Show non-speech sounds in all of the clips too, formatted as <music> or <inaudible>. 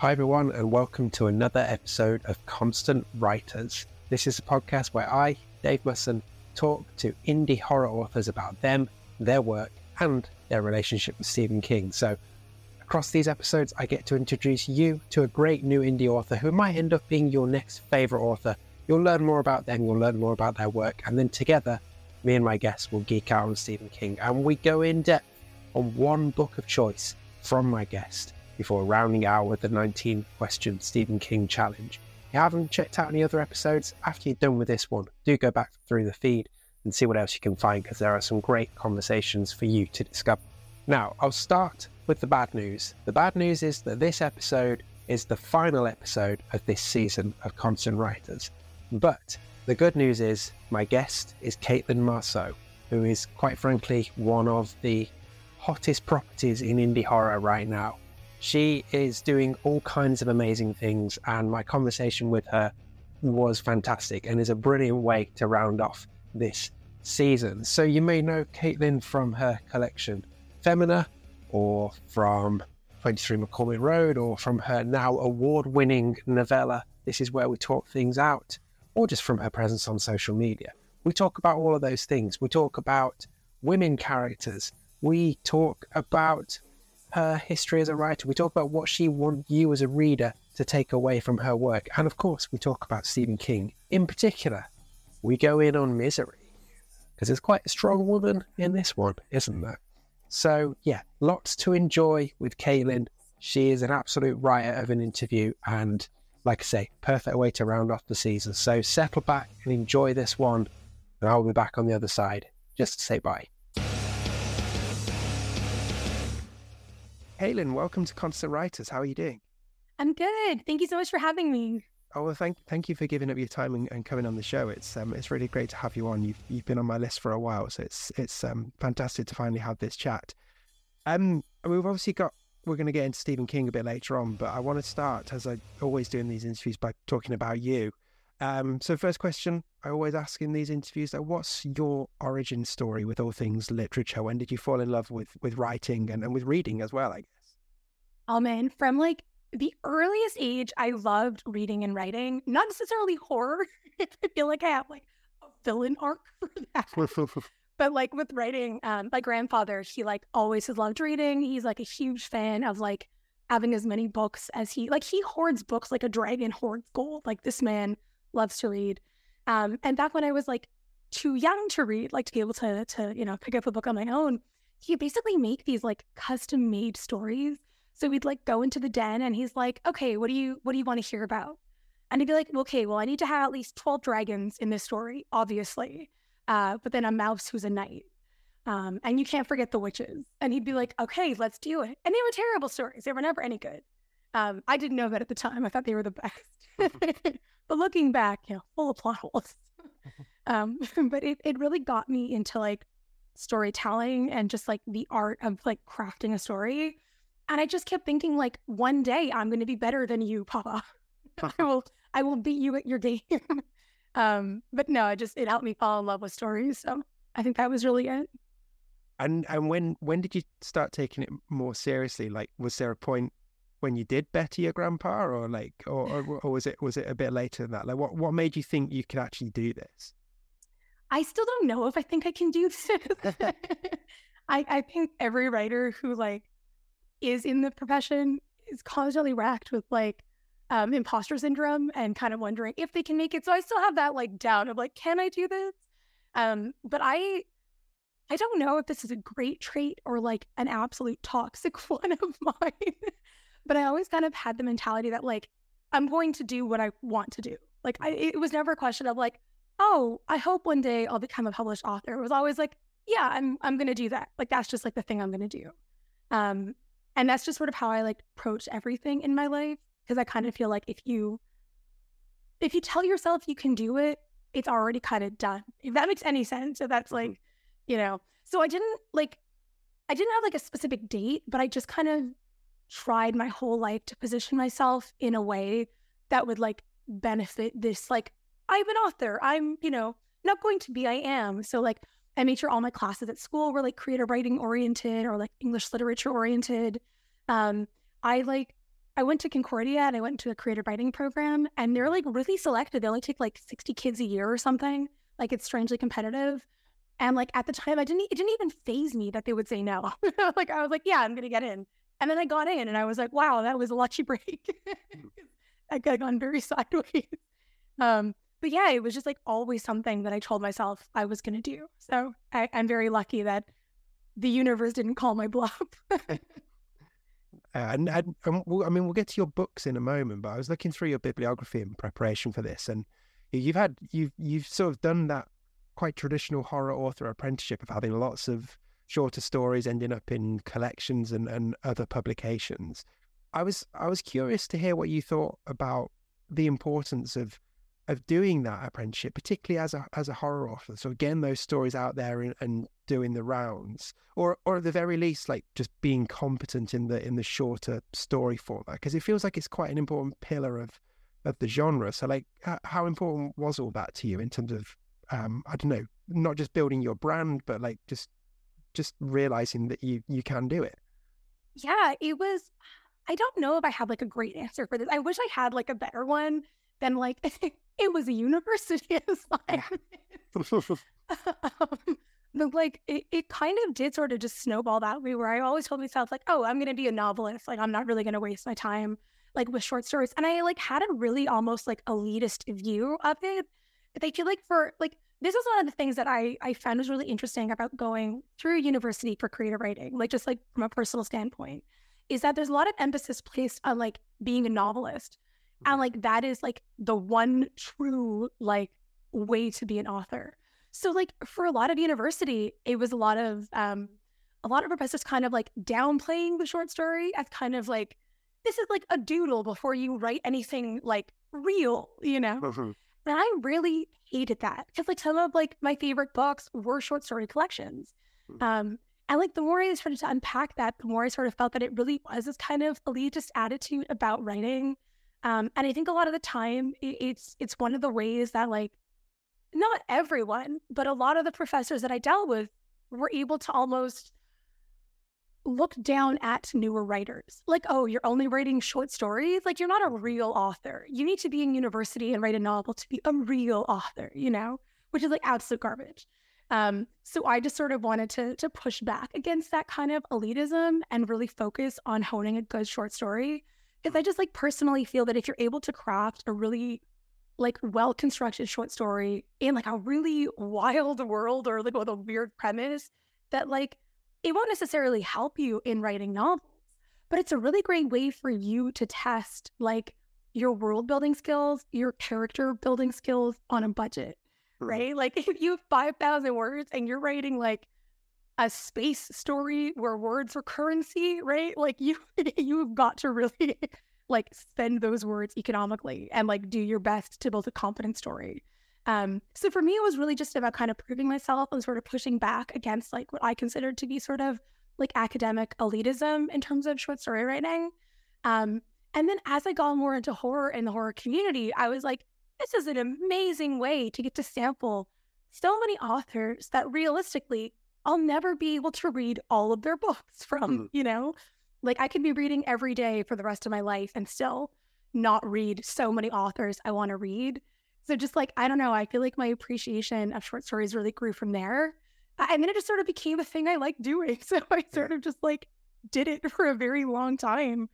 Hi, everyone, and welcome to another episode of Constant Writers. This is a podcast where I, Dave Musson, talk to indie horror authors about them, their work, and their relationship with Stephen King. So, across these episodes, I get to introduce you to a great new indie author who might end up being your next favorite author. You'll learn more about them, you'll learn more about their work, and then together, me and my guests will geek out on Stephen King and we go in depth on one book of choice from my guest before rounding out with the 19 question Stephen King challenge. If you haven't checked out any other episodes, after you're done with this one, do go back through the feed and see what else you can find because there are some great conversations for you to discover. Now, I'll start with the bad news. The bad news is that this episode is the final episode of this season of Constant Writers. But the good news is my guest is Caitlin Marceau, who is quite frankly one of the hottest properties in indie horror right now. She is doing all kinds of amazing things, and my conversation with her was fantastic and is a brilliant way to round off this season. So, you may know Caitlin from her collection Femina, or from 23 McCormick Road, or from her now award winning novella, This Is Where We Talk Things Out, or just from her presence on social media. We talk about all of those things. We talk about women characters. We talk about her history as a writer. We talk about what she wants you as a reader to take away from her work. And of course, we talk about Stephen King. In particular, we go in on misery because there's quite a strong woman in this one, isn't there? So, yeah, lots to enjoy with Caitlin. She is an absolute riot of an interview and, like I say, perfect way to round off the season. So, settle back and enjoy this one. And I'll be back on the other side just to say bye. Caitlin, welcome to Constant Writers. How are you doing? I'm good. Thank you so much for having me. Oh well, thank thank you for giving up your time and, and, coming on the show. It's um it's really great to have you on. You've you've been on my list for a while, so it's it's um fantastic to finally have this chat. Um, we've obviously got we're going to get into Stephen King a bit later on, but I want to start as I always do in these interviews by talking about you. Um, so first question I always ask in these interviews: like, What's your origin story with all things literature? When did you fall in love with with writing and, and with reading as well? I guess. Oh man, from like the earliest age, I loved reading and writing. Not necessarily horror. <laughs> I feel like I have like a villain arc <laughs> for that. <laughs> but like with writing, um, my grandfather, he like always has loved reading. He's like a huge fan of like having as many books as he like. He hoards books like a dragon hoards gold. Like this man loves to read. Um, and back when I was like too young to read, like to be able to to you know pick up a book on my own, he basically make these like custom made stories so we'd like go into the den and he's like, okay, what do you what do you want to hear about? And he'd be like, okay, well, I need to have at least 12 dragons in this story, obviously. Uh, but then a mouse who's a knight. Um, and you can't forget the witches. And he'd be like, okay, let's do it. And they were terrible stories. They were never any good. Um, I didn't know that at the time. I thought they were the best. <laughs> but looking back, you know, full of plot holes. <laughs> um, <laughs> but it, it really got me into like storytelling and just like the art of like crafting a story and I just kept thinking, like, one day I'm going to be better than you, Papa. I will, I will beat you at your game. um, but no, it just it helped me fall in love with stories. So I think that was really it. And and when when did you start taking it more seriously? Like, was there a point when you did better your grandpa, or like, or, or, <sighs> or was it was it a bit later than that? Like, what what made you think you could actually do this? I still don't know if I think I can do <laughs> this. I I think every writer who like is in the profession is constantly racked with like um, imposter syndrome and kind of wondering if they can make it. So I still have that like doubt of like, can I do this? Um, but I, I don't know if this is a great trait or like an absolute toxic <laughs> one of mine. But I always kind of had the mentality that like I'm going to do what I want to do. Like I, it was never a question of like, oh, I hope one day I'll become a published author. It was always like, yeah, I'm I'm gonna do that. Like that's just like the thing I'm gonna do. Um, and that's just sort of how I like approach everything in my life. Cause I kind of feel like if you if you tell yourself you can do it, it's already kind of done. If that makes any sense. So that's mm-hmm. like, you know. So I didn't like I didn't have like a specific date, but I just kind of tried my whole life to position myself in a way that would like benefit this like I'm an author. I'm, you know, not going to be, I am. So like I made sure all my classes at school were like creative writing oriented or like English literature oriented. Um, I like I went to Concordia and I went to a creative writing program, and they're like really selective. They only take like 60 kids a year or something. Like it's strangely competitive. And like at the time, I didn't it didn't even phase me that they would say no. <laughs> like I was like, yeah, I'm gonna get in. And then I got in, and I was like, wow, that was a lucky <laughs> break. I got gone very <laughs> sideways. Um, but yeah, it was just like always something that I told myself I was gonna do. So I, I'm very lucky that the universe didn't call my bluff. Uh, <laughs> and, and, and we'll, I mean, we'll get to your books in a moment, but I was looking through your bibliography in preparation for this, and you've had you've you've sort of done that quite traditional horror author apprenticeship of having lots of shorter stories ending up in collections and, and other publications. I was I was curious to hear what you thought about the importance of of doing that apprenticeship, particularly as a as a horror author. So again, those stories out there and, and, doing the rounds, or or at the very least, like just being competent in the in the shorter story format, because it feels like it's quite an important pillar of of the genre. So, like, how important was all that to you in terms of, um, I don't know, not just building your brand, but like just just realizing that you you can do it. Yeah, it was. I don't know if I have like a great answer for this. I wish I had like a better one than like <laughs> it was a university <laughs> assignment. <laughs> um, but like it, it kind of did sort of just snowball that way where I always told myself like, oh, I'm gonna be a novelist. Like I'm not really gonna waste my time like with short stories. And I like had a really almost like elitist view of it. But I feel like for like this is one of the things that I I found was really interesting about going through university for creative writing, like just like from a personal standpoint, is that there's a lot of emphasis placed on like being a novelist and mm-hmm. like that is like the one true like way to be an author. So like for a lot of university, it was a lot of um a lot of professors kind of like downplaying the short story as kind of like this is like a doodle before you write anything like real, you know? And I really hated that because like some of like my favorite books were short story collections. Mm-hmm. Um and like the more I started to unpack that, the more I sort of felt that it really was this kind of elitist attitude about writing um, and I think a lot of the time it's it's one of the ways that like not everyone, but a lot of the professors that I dealt with were able to almost look down at newer writers. Like, oh, you're only writing short stories? Like you're not a real author. You need to be in university and write a novel to be a real author, you know? Which is like absolute garbage. Um, so I just sort of wanted to to push back against that kind of elitism and really focus on honing a good short story because I just like personally feel that if you're able to craft a really like well constructed short story in like a really wild world or like with a weird premise, that like it won't necessarily help you in writing novels, but it's a really great way for you to test like your world building skills, your character building skills on a budget, mm-hmm. right? Like <laughs> if you have 5,000 words and you're writing like a space story where words are currency, right? Like you <laughs> you've got to really like spend those words economically and like do your best to build a confident story. Um, so for me, it was really just about kind of proving myself and sort of pushing back against like what I considered to be sort of like academic elitism in terms of short story writing. Um, and then as I got more into horror and the horror community, I was like, this is an amazing way to get to sample so many authors that realistically I'll never be able to read all of their books from, mm. you know? Like I could be reading every day for the rest of my life and still not read so many authors I want to read. So just like, I don't know, I feel like my appreciation of short stories really grew from there. And then it just sort of became a thing I like doing. <laughs> So I sort of just like did it for a very long time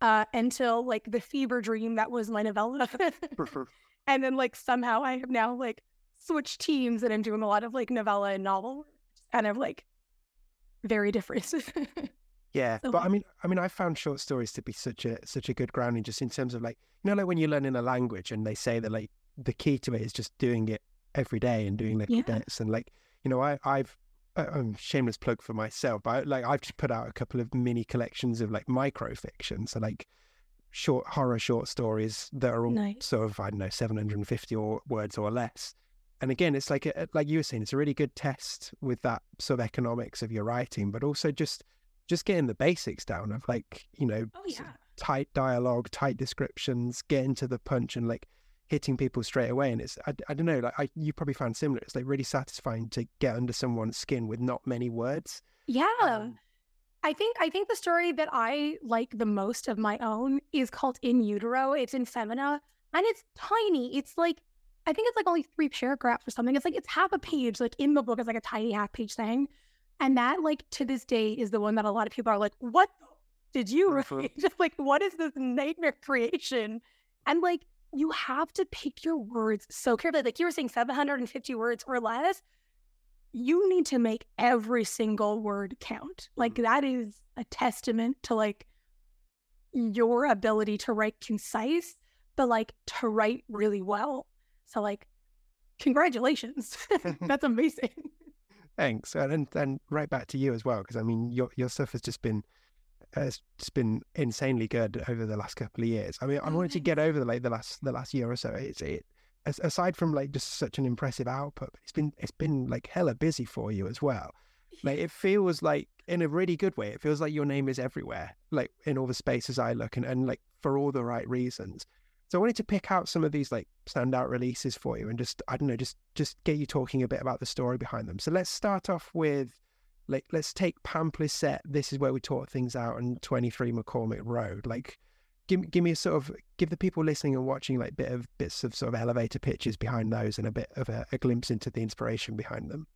uh, until like the fever dream that was my novella. <laughs> and then like somehow I have now like switched teams and I'm doing a lot of like novella and novel kind of like very different. <laughs> yeah, so, but I mean, I mean, I found short stories to be such a such a good grounding, just in terms of like you know, like when you're learning a language and they say that like the key to it is just doing it every day and doing little yeah. bits and like you know, I I've I'm shameless plug for myself, but like I've just put out a couple of mini collections of like microfiction, so like short horror short stories that are all nice. sort of I don't know 750 or words or less and again, it's like a, like you were saying, it's a really good test with that sort of economics of your writing, but also just just getting the basics down of like you know oh, yeah. tight dialogue, tight descriptions, getting to the punch, and like hitting people straight away. And it's I, I don't know, like I, you probably found similar. It's like really satisfying to get under someone's skin with not many words. Yeah. Um, I think I think the story that I like the most of my own is called In Utero. It's in Femina, and it's tiny. It's like I think it's like only three paragraphs or something. It's like it's half a page. Like in the book, it's like a tiny half page thing, and that like to this day is the one that a lot of people are like, "What did you mm-hmm. write? Just <laughs> like what is this nightmare creation?" And like you have to pick your words so carefully. Like you were saying, seven hundred and fifty words or less you need to make every single word count. Like mm-hmm. that is a testament to like your ability to write concise, but like to write really well. So like congratulations. <laughs> <laughs> That's amazing. Thanks. And then right back to you as well, because I mean your your stuff has just been has been insanely good over the last couple of years. I mean, I wanted to mm-hmm. get over the like the last the last year or so. It's it aside from like just such an impressive output, it's been it's been like hella busy for you as well. Like it feels like in a really good way. It feels like your name is everywhere, like in all the spaces I look and, and like for all the right reasons. So I wanted to pick out some of these like standout releases for you and just I don't know, just just get you talking a bit about the story behind them. So let's start off with like let's take Palimpsest. This is where we talk things out on 23 McCormick Road. Like give give me a sort of give the people listening and watching like bit of bits of sort of elevator pitches behind those and a bit of a, a glimpse into the inspiration behind them.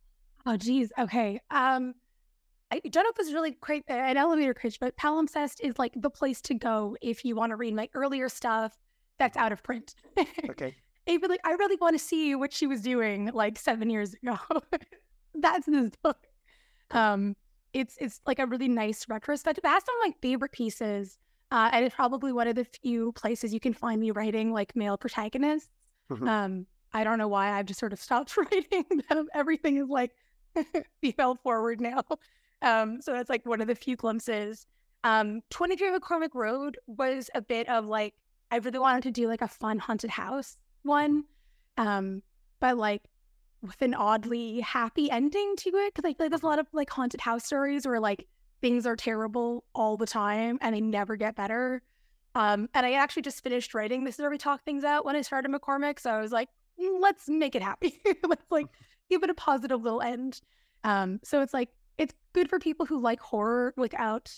Oh, geez. Okay. Um, I don't know if is really quite an elevator pitch, but Palimpsest is like the place to go if you want to read my earlier stuff that's out of print. okay. <laughs> I really, I really want to see what she was doing like seven years ago. <laughs> that's this book. Um, it's it's like a really nice retrospective. That's one of my favorite pieces uh, and it's probably one of the few places you can find me writing like male protagonists. Mm-hmm. Um, I don't know why I've just sort of stopped <laughs> writing them. Everything is like <laughs> female forward now. Um, so that's like one of the few glimpses. Um, 23 McCormick Road was a bit of like, I really wanted to do like a fun haunted house one, um, but like with an oddly happy ending to it. Cause I feel like there's a lot of like haunted house stories where like things are terrible all the time and they never get better. Um, and I actually just finished writing This is where we talk things out when I started McCormick. So I was like, mm, let's make it happy. <laughs> let's like <laughs> give it a positive little end. Um, so it's like it's good for people who like horror without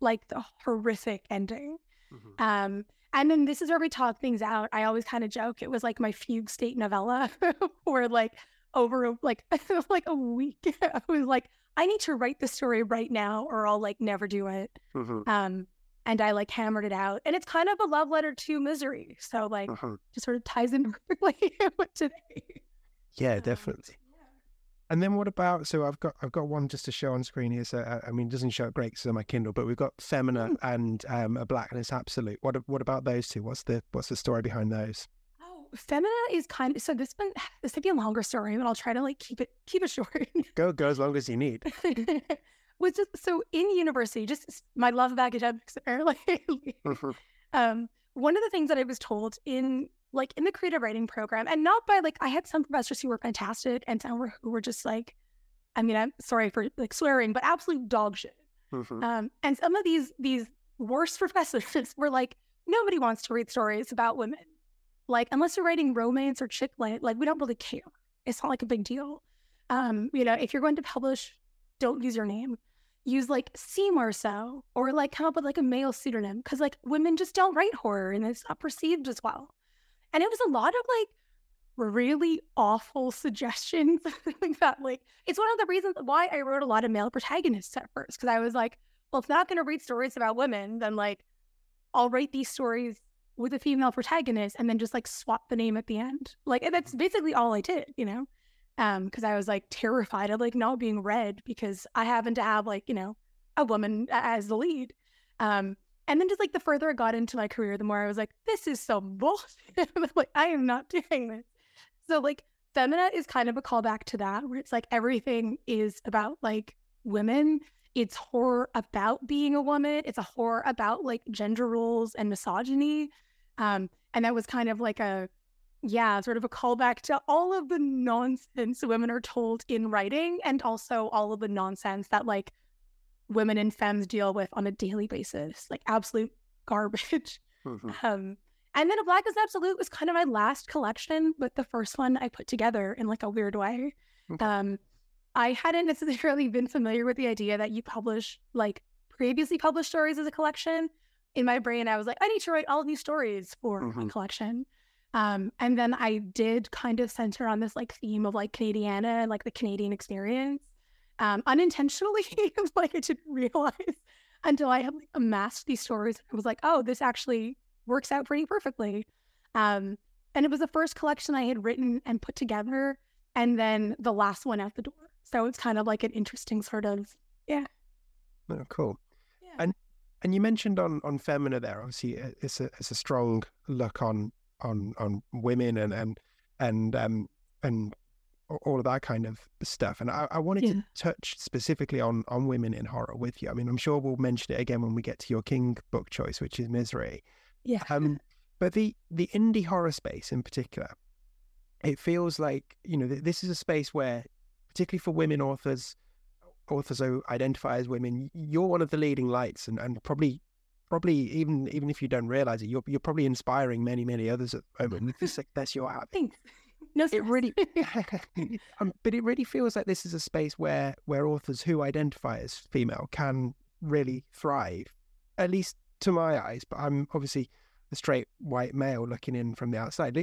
like the horrific ending. Mm-hmm. Um, and then this is where we talk things out. I always kind of joke it was like my fugue state novella, <laughs> where like over like <laughs> like a week <laughs> I was like, I need to write the story right now or I'll like never do it. Mm-hmm. Um, and I like hammered it out. And it's kind of a love letter to misery. So like uh-huh. just sort of ties in <laughs> perfectly with today. Yeah, um, definitely. Yeah. And then what about? So I've got I've got one just to show on screen here. So uh, I mean, it doesn't show up great because on my Kindle, but we've got Femina mm. and um, a Blackness Absolute. What what about those two? What's the what's the story behind those? Femina is kind of so this one this could be a longer story, but I'll try to like keep it <laughs> keep it short. go go as long as you need. <laughs> was just so in university, just my love of academics <laughs> apparently. Mm-hmm. um, one of the things that I was told in like in the creative writing program, and not by like I had some professors who were fantastic and some were, who were just like, I mean, I'm sorry for like swearing, but absolute dog shit. Mm-hmm. Um, and some of these these worst professors were like, nobody wants to read stories about women like, unless you're writing romance or chick lit, like we don't really care. It's not like a big deal. Um, you know, if you're going to publish, don't use your name. Use like C Marceau or like come up with like a male pseudonym because like women just don't write horror and it's not perceived as well. And it was a lot of like really awful <laughs> suggestions like <laughs> that. Like it's one of the reasons why I wrote a lot of male protagonists at first because I was like, well, if not going to read stories about women, then like I'll write these stories with a female protagonist and then just like swap the name at the end. Like that's basically all I did, you know? Um, because I was like terrified of like not being read because I happen to have like, you know, a woman as the lead. Um, and then just like the further I got into my career, the more I was like, this is so bullshit. <laughs> like, I am not doing this. So like Femina is kind of a callback to that, where it's like everything is about like women. It's horror about being a woman. It's a horror about like gender roles and misogyny. Um, and that was kind of like a, yeah, sort of a callback to all of the nonsense women are told in writing and also all of the nonsense that like women and femmes deal with on a daily basis, like absolute garbage. Mm-hmm. <laughs> Um, and then A Blackness Absolute was kind of my last collection, but the first one I put together in like a weird way. Okay. Um, I hadn't <laughs> necessarily been familiar with the idea that you publish like previously published stories as a collection, in my brain, I was like, I need to write all these stories for Mhm. a collection. Um, and then I did kind of center on this like theme of like Canadiana and like the Canadian experience. Um, unintentionally, <laughs> like I didn't realize until I had like amassed these stories. I was like, oh, this actually works out pretty perfectly. Um, and it was the first collection I had written and put together, and then the last one out the door. So it's kind of like an interesting sort of yeah. Oh, cool. Yeah. And and you mentioned on on Femina there, obviously it's a it's a strong look on on on women and and and um and all of that kind of stuff. And I, I wanted Yeah. to touch specifically on on women in horror with you. I mean, I'm sure we'll mention it again when we get to your King book choice, which is Misery. Yeah. Um, but the the indie horror space in particular, it feels like you know th- this is a space where, particularly for women authors, authors who identify as women, you're one of the leading lights, and, and probably probably even even if you don't realize it, you're you're probably inspiring many many others at the moment with the success you're having. Thanks. <laughs> No, It really, <laughs> <laughs> um, but it really feels like this is a space where where authors who identify as female can really thrive, at least to my eyes. But I'm obviously a straight white male looking in from the outside.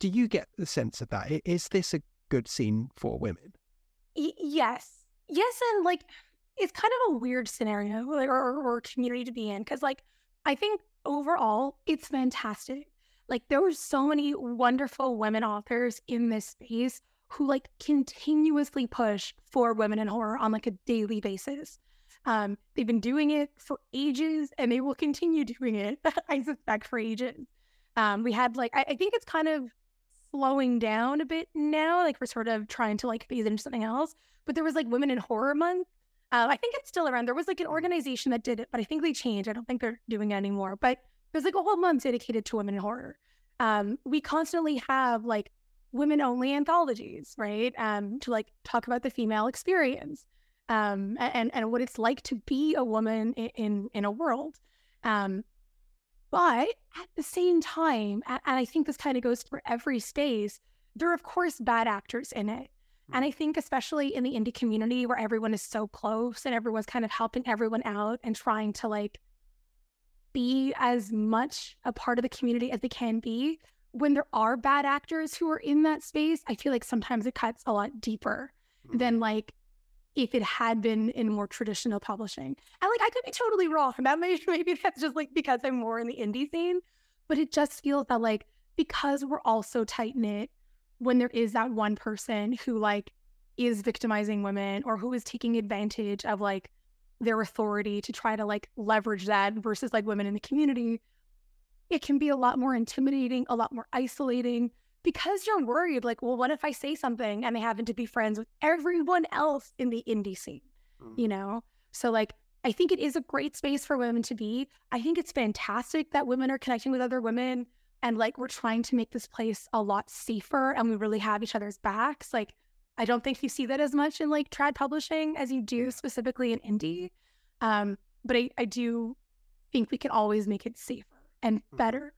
Do you get the sense of that? Is this a good scene for women? Y- yes yes and like it's kind of a weird scenario like, or, or, community to be in because like i think overall it's fantastic. Like there were so many wonderful women authors in this space who like continuously push for women in horror on like a daily basis. Um they've been doing it for ages and they will continue <laughs> doing it i suspect for ages. Um we had like I, I think it's kind of slowing down a bit now like we're sort of trying to like phase into something else but there was like Women in Horror Month. Um, I think it's still around. There was like an organization that did it, but I think they changed. I don't think they're doing it anymore. But there's like a whole month dedicated to women in horror. Um, we constantly have like women only anthologies, right? Um, to like talk about the female experience um, and and what it's like to be a woman in in, in a world. Um, but at the same time, and I think this kind of goes for every space, there are of course bad actors in it. And mm-hmm. I think, especially in the indie community where everyone is so close and everyone's kind of helping everyone out and trying to like be as much a part of the community as they can be, when there are bad actors who are in that space, I feel like sometimes it cuts a lot deeper mm-hmm. than like if it had been in more traditional publishing. And like I could be totally wrong. That may <laughs> maybe that's just like because I'm more in the indie scene, but it just feels that like because we're all so tight knit, when there is that one person who like is victimizing women or who is taking advantage of like their authority to try to like leverage that versus like women in the community, it can be a lot more intimidating, a lot more isolating because you're worried like, well, what if I say something and I happen to be friends with everyone else in the indie scene, mm-hmm. you know? So like I think it is a great space for women to be. I think it's fantastic that women are connecting with other women and like we're trying to make this place a lot safer and we really have each other's backs. Like I don't think you see that as much in like trad publishing as you do specifically in indie. Um, but I, I do think we can always make it safer and better.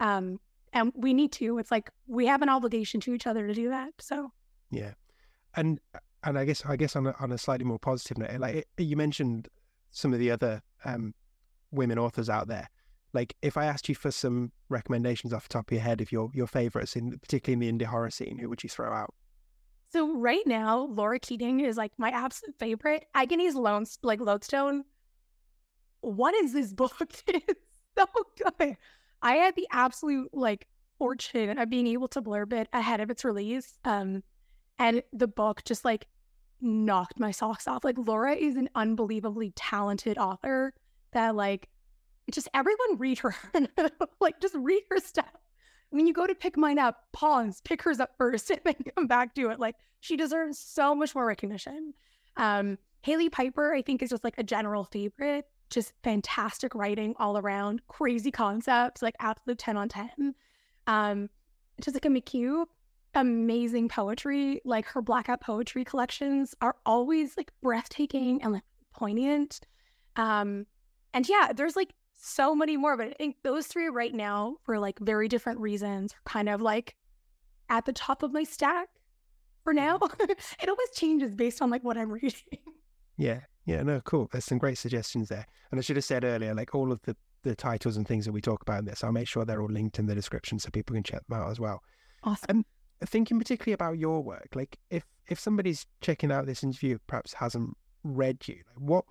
Um, and we need to. It's like we have an obligation to each other to do that. So Yeah, and and I guess I guess on a, on a slightly more positive note, like you mentioned some of the other um, women authors out there. Like if I asked you for some recommendations off the top of your head of your your favorites in particularly in the indie horror scene, who would you throw out? So right now, Laura Keating is like my absolute favorite. Agony's Lone like Lodestone. What is this book? <laughs> it's so good. I had the absolute like fortune of being able to blurb it ahead of its release. Um, and the book just like knocked my socks off. Like Laura is an unbelievably talented author that like just everyone read her. <laughs> like just read her stuff when you go to pick mine up, pause, pick hers up first, <laughs> and then come back to it. Like she deserves so much more recognition. Um, Hailey Piper, I think, is just like a general favorite. Just fantastic writing all around, crazy concepts, like absolute 10 on 10. Um, Jessica McHugh, amazing poetry. Like her blackout poetry collections are always like breathtaking and like poignant. Um, and yeah, there's like so many more, but I think those three right now, for like very different reasons, are kind of like at the top of my stack for now. Mm-hmm. <laughs> it always changes based on like what I'm <laughs> reading. Yeah, Yeah, no, cool. There's some great suggestions there. And I should have said earlier, like all of the, the titles and things that we talk about in this, I'll make sure they're all linked in the description so people can check them out as well. Awesome. And thinking particularly about your work, like if if somebody's checking out this interview, perhaps hasn't read you, like what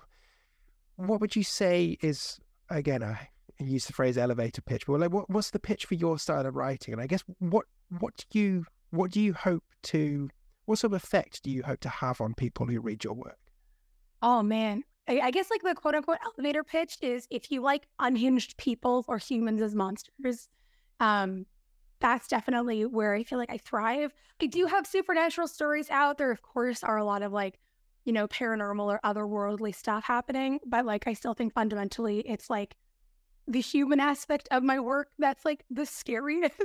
what would you say is again? I use the phrase elevator pitch, but like what what's the pitch for your style of writing? And I guess what what do you what do you hope to what sort of effect do you hope to have on people who read your work? Oh man. I, I guess like the quote unquote elevator pitch is if you like unhinged people or humans as monsters, um, that's definitely where I feel like I thrive. I do have supernatural stories out. There, of course, are a lot of like, you know, paranormal or otherworldly stuff happening, but like I still think fundamentally it's like the human aspect of my work that's like the scariest.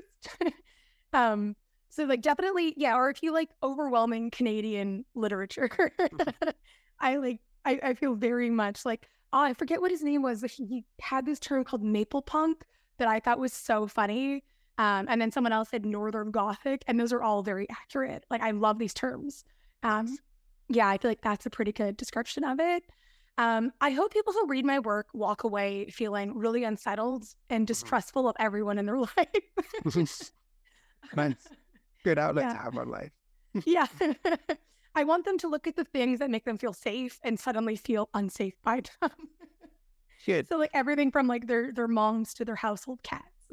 <laughs> um, so like definitely, yeah, or if you like overwhelming Canadian literature, <laughs> I like I, I feel very much like oh, I forget what his name was. He had this term called maple punk that I thought was so funny. Um, and then someone else said Northern Gothic, and those are all very accurate. Like I love these terms. Um, yeah, I feel like that's a pretty good description of it. Um, I hope people who read my work walk away feeling really unsettled and mm-hmm. distrustful of everyone in their <laughs> life. <laughs> Good outlet yeah. to have on life. <laughs> yeah. I want them to look at the things that make them feel safe and suddenly feel unsafe by them. Good. So like everything from like their their moms to their household cats.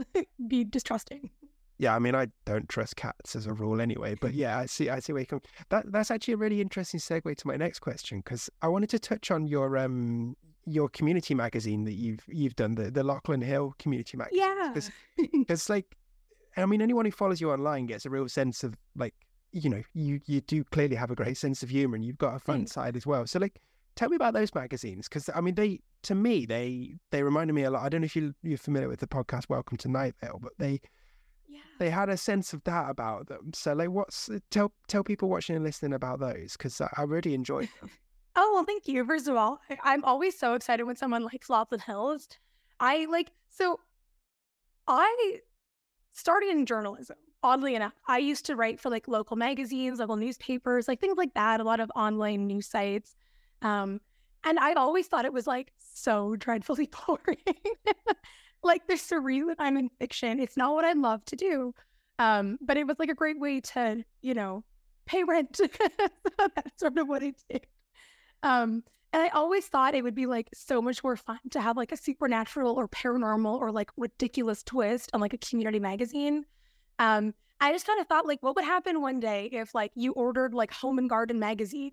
Be distrusting. Yeah, I mean I don't trust cats as a rule anyway, but <laughs> yeah, I see I see where you come. That that's actually a really interesting segue to my next question because I wanted to touch on your um your community magazine that you've you've done the the Lachlan Hill community magazine. Yeah, <laughs> because like I mean anyone who follows you online gets a real sense of like you know, you you do clearly have a great sense of humor and you've got a fun side as well. So like tell me about those magazines because I mean they to me they they reminded me a lot. I don't know if you you're familiar with the podcast Welcome to Night Vale, but they yeah. they had a sense of that about them. So like what's tell tell people watching and listening about those because I, I, really enjoyed them. <laughs> oh well, thank you. First of all, I, am always so excited when someone likes Lachlan Hills. I like so I started in journalism oddly enough, I used to write for like local magazines, local newspapers, like things like that, a lot of online news sites. Um, and I always thought it was like so dreadfully <laughs> boring. Like there's a reason I'm in fiction. It's not what I love to do. Um, but it was like a great way to, you know, pay rent. <laughs> that's sort of what I did. Um, and I always thought it would be like so much more fun to have like a supernatural or paranormal or like ridiculous twist on like a community magazine. Um, I just kind of thought like, what would happen one day if like you ordered like Home and Garden magazine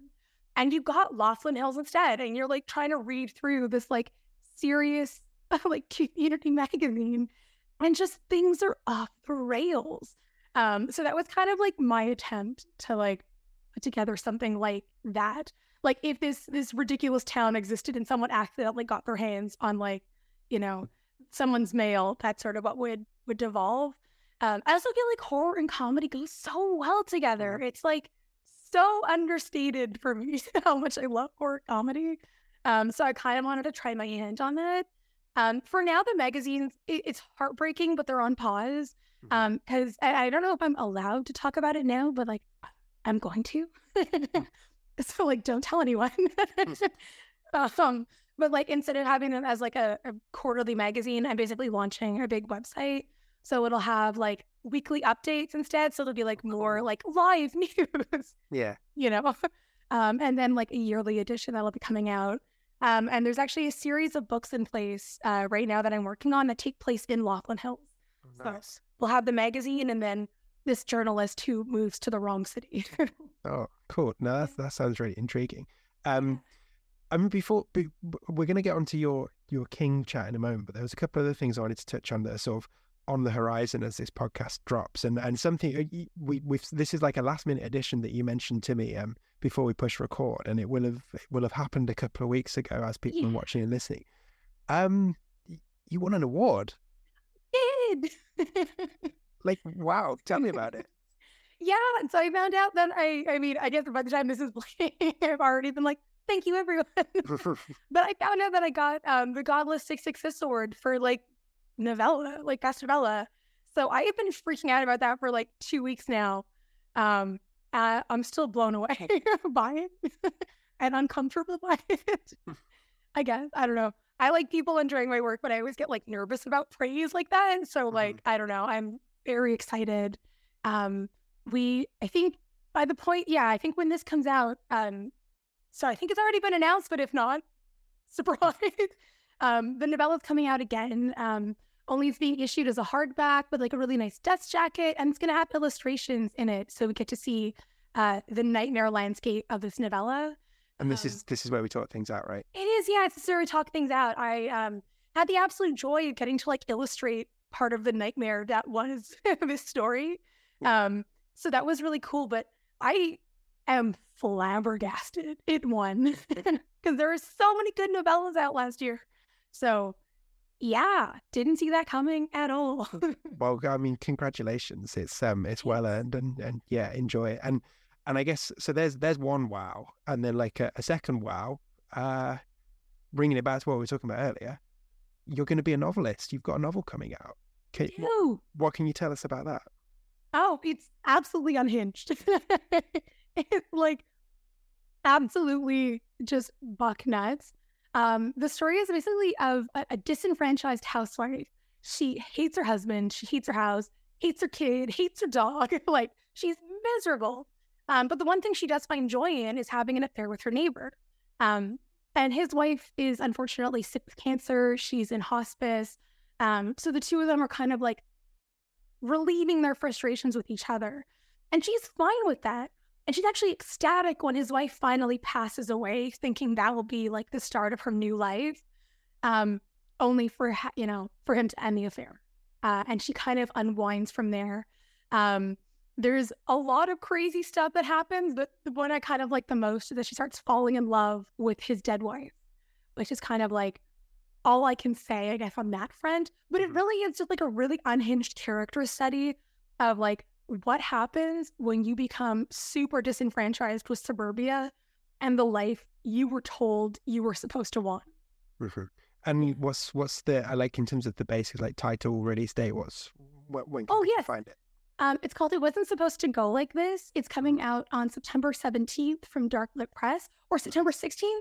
and you got Laughlin Hills instead, and you're like trying to read through this like serious like community magazine, and just things are off the rails. Um, so that was kind of like my attempt to like put together something like that. Like if this this ridiculous town existed and someone accidentally got their hands on like, you know, someone's mail, that's sort of what would would devolve. Um, I also feel like horror and comedy go so well together. Mm-hmm. It's like so understated for me <laughs> how much I love horror comedy. Um, so I kind of wanted to try my hand on that. Um, for now, the magazines, it, it's heartbreaking, but they're on pause. Mm-hmm. Um, because I, I, don't know if I'm allowed to talk about it now, but like I'm going to. Mm. <laughs> so like, don't tell anyone. <laughs> um, but like instead of having them as like a, a quarterly magazine, I'm basically launching a big website so it'll have like weekly updates instead. So it'll be like more like live <laughs> news. Yeah. You know? Um, and then like a yearly edition that'll be coming out. Um, and there's actually a series of books in place uh, right now that I'm working on that take place in Laughlin Hills. Oh, nice. So we'll have the magazine and then this journalist who moves to the wrong city. <laughs> oh, cool. No, that, that sounds really intriguing. Um, I mean, before be, we're going to get onto your your King chat in a moment, but there was a couple of other things I wanted to touch on that are sort of on the horizon as this podcast drops and and something uh, we we this is like a last minute addition that you mentioned to me um before we push record and it will have it will have happened a couple of weeks ago as people yeah. are watching and listening um you won an award did like wow tell me <laughs> about it yeah and so i found out that i i mean i guess by the time this is <laughs> playing i've already been like thank you everyone <laughs> but i found out that i got um the godless 666 award for like novella, like best novella. So I have been freaking out about that for like two weeks now. Um, uh, I'm still blown away <laughs> by it. <laughs> and uncomfortable by it. I guess I don't know. I like people enjoying my work, but I always get like nervous about praise like that. And so, like, mm-hmm. I don't know. I'm very excited. Um, we, I think, by the point, yeah, I think when this comes out, um, so I think it's already been announced, but if not, <laughs> surprise. um, the novella is coming out again. Um, only it's being issued as a hardback with like a really nice dust jacket, and it's going to have illustrations in it, so we get to see uh, the nightmare landscape of this novella. And this um, is this is where we talk things out, right? It is, yeah. It's where we talk things out. I um, had the absolute joy of getting to like illustrate part of the nightmare that was <laughs> this story. Um, so that was really cool. But I am flabbergasted it won because <laughs> there are so many good novellas out last year. So yeah, didn't see that coming at all. <laughs> well, I mean, congratulations. It's um it's well earned and and yeah, enjoy it. And and I guess so there's there's one wow and then like a, a second wow uh bringing it back to what we were talking about earlier. You're going to be a novelist. You've got a novel coming out. Can, what, what can you tell us about that? Oh, it's absolutely unhinged. <laughs> it's like absolutely just buck nuts. Um, the story is basically of a, a, disenfranchised housewife. She hates her husband, she hates her house, hates her kid, hates her dog. <laughs> like she's miserable. Um, but the one thing she does find joy in is having an affair with her neighbor. Um, and his wife is unfortunately sick with cancer. She's in hospice. Um, so the two of them are kind of like relieving their frustrations with each other. And she's fine with that. And she's actually ecstatic when his wife finally passes away, thinking that will be like the start of her new life. Um, only for you know for him to end the affair, uh, and she kind of unwinds from there. Um, there's a lot of crazy stuff that happens, but the one I kind of like the most is that she starts falling in love with his dead wife, which is kind of like all I can say, I guess, on that front. But it mm-hmm. really is just like a really unhinged character study of like what happens when you become super disenfranchised with suburbia and the life you were told you were supposed to want. Mm-hmm. And what's what's the I like in terms of the basic like title release date? What's what when can oh yes find it? Um, it's called It Wasn't Supposed to Go Like This. It's coming mm-hmm. out on September 17th from Dark Lit Press or September 16th,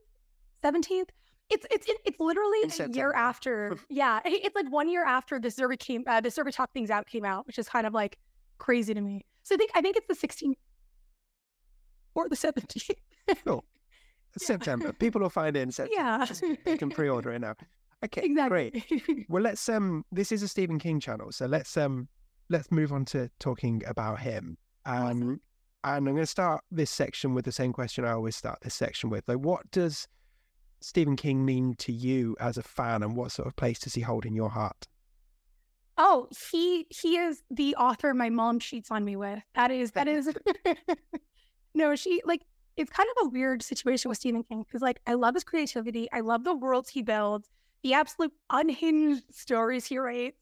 17th. It's it's it's literally a year after. <laughs> yeah, it's like one year after the survey came, uh, the survey talk things out came out, which is kind of like crazy to me. So I think I think it's the 16th or the 17th. cool. <laughs> September. People will find it in September. Yeah. you can pre-order it now. Okay, exactly. great. Well, let's um. This is a Stephen King channel, so let's um. Let's move on to talking about him. Um, awesome. and I'm going to start this section with the same question I always start this section with. Like, what does Stephen King mean to you as a fan, and what sort of place does he hold in your heart? Oh, he he is the author my mom cheats on me with. That is that is <laughs> <laughs> no, she like it's kind of a weird situation with Stephen King because like I love his creativity, I love the worlds he builds, the absolute unhinged stories he writes,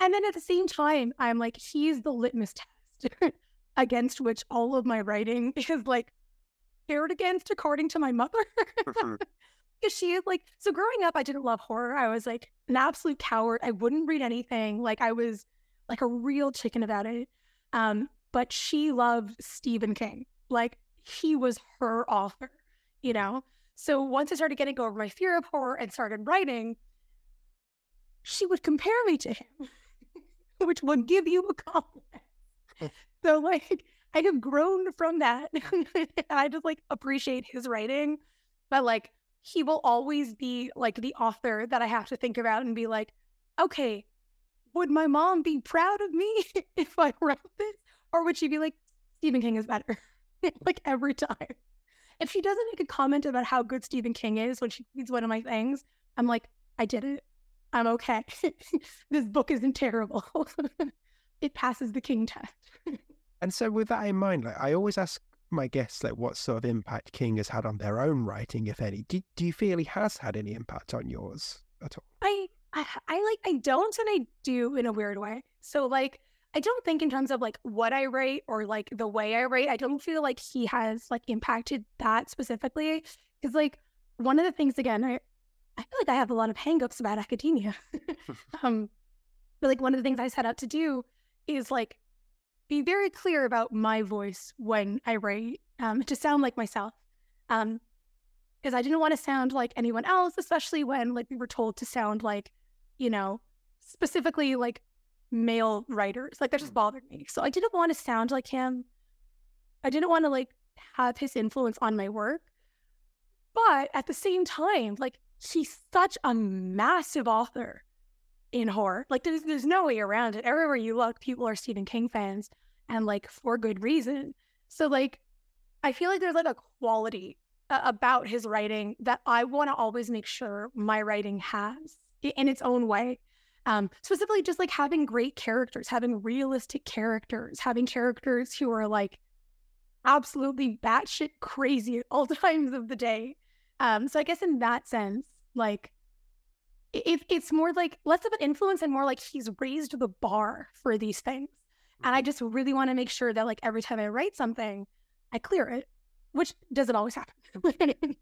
and then at the same time, I'm like he's the litmus test <laughs> against which all of my writing is like paired against according to my mother. Mm-hmm. Mm-hmm because she is like so growing up i didn't love horror. I was like an absolute coward. I wouldn't read anything. Like i was like a real chicken about it. Um but she loved stephen king. Like he was her author you know? So once i started getting over my fear of horror and started writing she would compare me to him <laughs> which would give you a compliment. So like i have grown from that. <laughs> I just like appreciate his writing. But like he will always be like the author that I have to think about and be like, okay, would my mom be proud of me <laughs> if I wrote this? Or would she be like, Stephen King is better? <laughs> like every time. If she doesn't make a comment about how good Stephen King is when she reads one of my things, I'm like, I did it. I'm okay. <laughs> this book isn't terrible. it passes the King test. and so, with that in mind, like I always ask my guess like what sort of impact King has had on their own writing, if any. Do, do you feel he has had any impact on yours at all? I, I I like I don't and I do in a weird way. So like I don't think in terms of like what I write or like the way I write, I don't feel like he has like impacted that specifically. Because like one of the things again, I I feel like I have a lot of hangups about academia. <laughs> <laughs> um but like one of the things I set out to do is like be very clear about my voice when I write um, to sound like myself. Um, because I didn't want to sound like anyone else, especially when like we were told to sound like, you know, specifically like male writers. Like that just mm. bothered me. So I didn't want to sound like him. I didn't want to like have his influence on my work. But at the same time, like he's such a massive author in horror. Like there's there's no way around it. Everywhere you look, people are Stephen King fans and like for good reason. So like I feel like there's like a quality uh, about his writing that I want to always make sure my writing has in its own way. Um, specifically, just like having great characters, having realistic characters, having characters who are like absolutely batshit crazy at all <laughs> times of the day. Um, so I guess in that sense, like if it's more like less of an influence and more like he's raised the bar for these things. And I mm-hmm. just really want to make sure that like every time I write something, I clear it, which doesn't always happen. <laughs>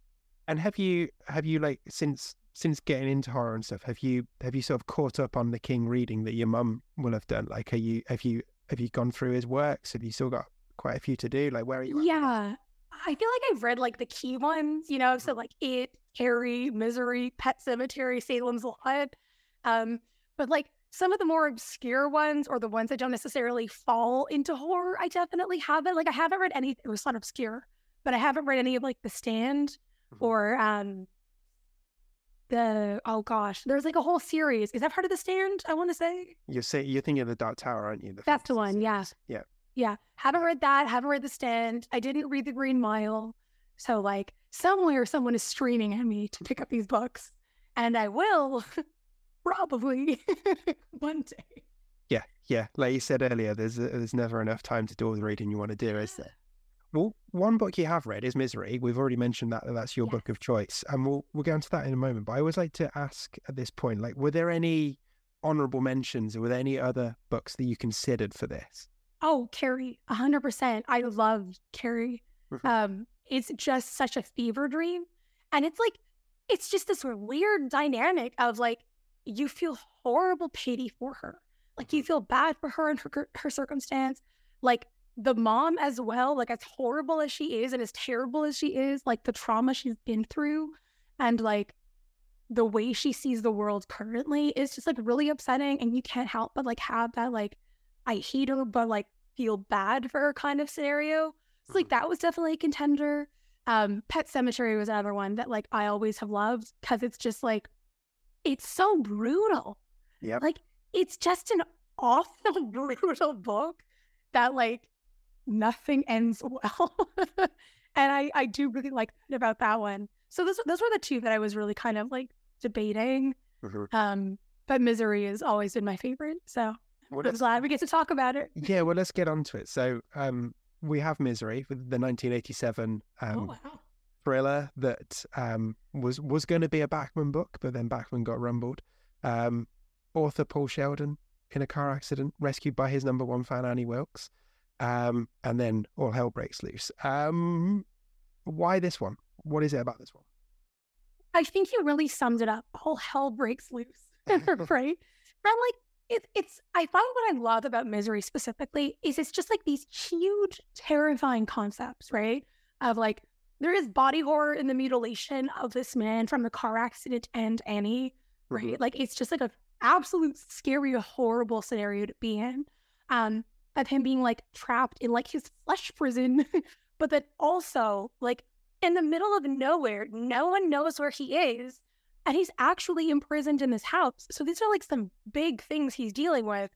and have you have you like since since getting into horror and stuff, have you have you sort of caught up on the King reading that your mum will have done? Like, are you have you have you gone through his works? Have you still got quite a few to do? Like, where are you? At? Yeah, I feel like I've read like the key ones, you know, so mm-hmm. like It, Carrie, Misery, Pet Sematary, Salem's Lot. Um, but like some of the more obscure ones or the ones that don't necessarily fall into horror, I definitely haven't. Like I haven't read any. It was not obscure, but I haven't read any of like The Stand mm-hmm. or um the oh gosh, there's like a whole series. Is that part of the stand? I want to say. You say you're thinking of the Dark Tower, aren't you? The That's the one. Series. Yeah. Yeah. Yeah. Haven't read that. Haven't read the stand. I didn't read the Green Mile. So like somewhere someone is streaming at me to pick up these books, and I will <laughs> probably <laughs> one day. Yeah, yeah. Like you said earlier, there's uh, there's never enough time to do all the reading you want to do, is there? Well, one book you have read is Misery. We've already mentioned that that's your book of choice, and we'll we'll get into that in a moment. But I always like to ask at this point, like, were there any honorable mentions, or were there any other books that you considered for this? Oh, Carrie, hundred percent. I love Carrie. Mm-hmm. Um, it's just such a fever dream, and it's like it's just this weird dynamic of like you feel horrible pity for her, like you mm-hmm. feel bad for her and her her circumstance, like the mom as well, like as horrible as she is and as terrible as she is, like the trauma she's been through and like the way she sees the world currently is just like really upsetting. And you can't help but like have that like I hate her, but like feel bad for her kind of scenario. So like mm-hmm. that was definitely a contender. Um, Pet Sematary was another one that like I always have loved because it's just like it's so brutal. Yeah. Like it's just an awful <laughs> brutal book that like nothing ends well. <laughs> and I, I do really like about that one. So those those were the two that I was really kind of like debating. Mm-hmm. Um, but misery has always been my favorite. So well, I'm glad we get to talk about it. Yeah, well, let's get on to it. So um, we have Misery with the 1987 um, oh, wow. thriller that um, was was going to be a Bachman book, but then Bachman got rumbled. Um, author Paul Sheldon in a car accident, rescued by his number one fan Annie Wilkes. Um, and then all hell breaks loose. Um, why this one? What is it about this one? I think you really summed it up. All hell breaks loose, <laughs> right? <laughs> And like it, it's, I find what I love about misery specifically is it's just like these huge, terrifying concepts, right? Of like there is body horror in the mutilation of this man from the car accident and Annie, right? Mm-hmm. Like it's just like an absolute scary, horrible scenario to be in. Um, of him being like trapped in like his flesh prison, <laughs> but then also like in the middle of nowhere, no one knows where he is. And he's actually imprisoned in this house. So these are like some big things he's dealing with,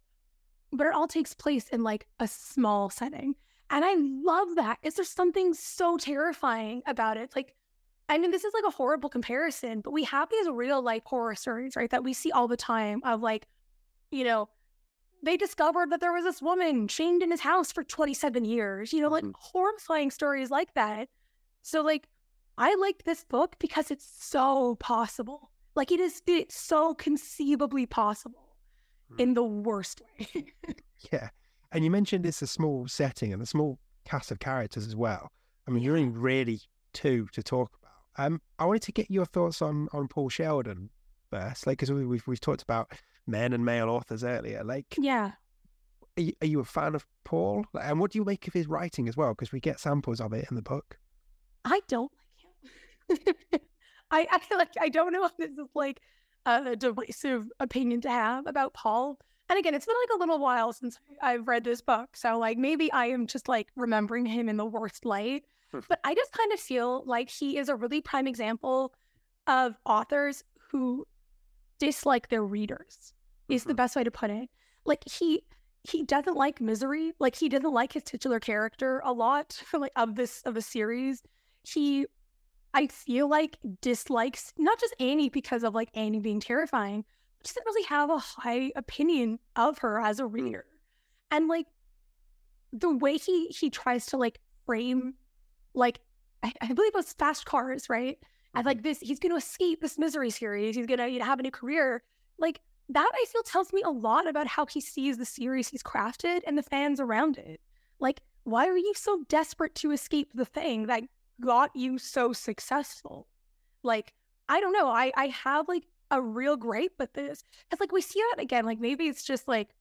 but it all takes place in like a small setting. And I love that. Is there something so terrifying about it? Like, I mean, this is like a horrible comparison, but we have these real life horror stories, right? That we see all the time of like, you know, they discovered that there was this woman chained in his house for 27 years, you know, like mm-hmm. horrifying stories like that. So, like, I liked this book because it's so possible. Like, it is, it's so conceivably possible mm. in the worst way. <laughs> yeah. And you mentioned it's a small setting and a small cast of characters as well. I mean, you're in really two to talk about. Um, I wanted to get your thoughts on on Paul Sheldon first, like because we, we've we've talked about men and male authors earlier. Like, yeah, are you, are you a fan of Paul? And what do you make of his writing as well? Because we get samples of it in the book. I don't like I, I like I don't know if this is like a divisive opinion to have about Paul. And again, it's been like a little while since I've read this book. So like maybe I am just like remembering him in the worst light. Hmm. but I just kind of feel like he is a really prime example of authors who dislike their readers is the mm-hmm. best way to put it. Like he he doesn't like misery. Like he doesn't like his titular character a lot <laughs> like of this of a series. He I feel like dislikes not just Annie because of like Annie being terrifying, doesn't really have a high opinion of her as a mm. reader. And like the way he he tries to like frame like I, I believe it was fast cars, right? As like this, he's gonna escape this misery series, he's gonna you know, have a new career. Like that I feel tells me a lot about how he sees the series he's crafted and the fans around it. Like, why are you so desperate to escape the thing that got you so successful? Like, I don't know. I I have like a real gripe with this. Because like we see that again, like maybe it's just like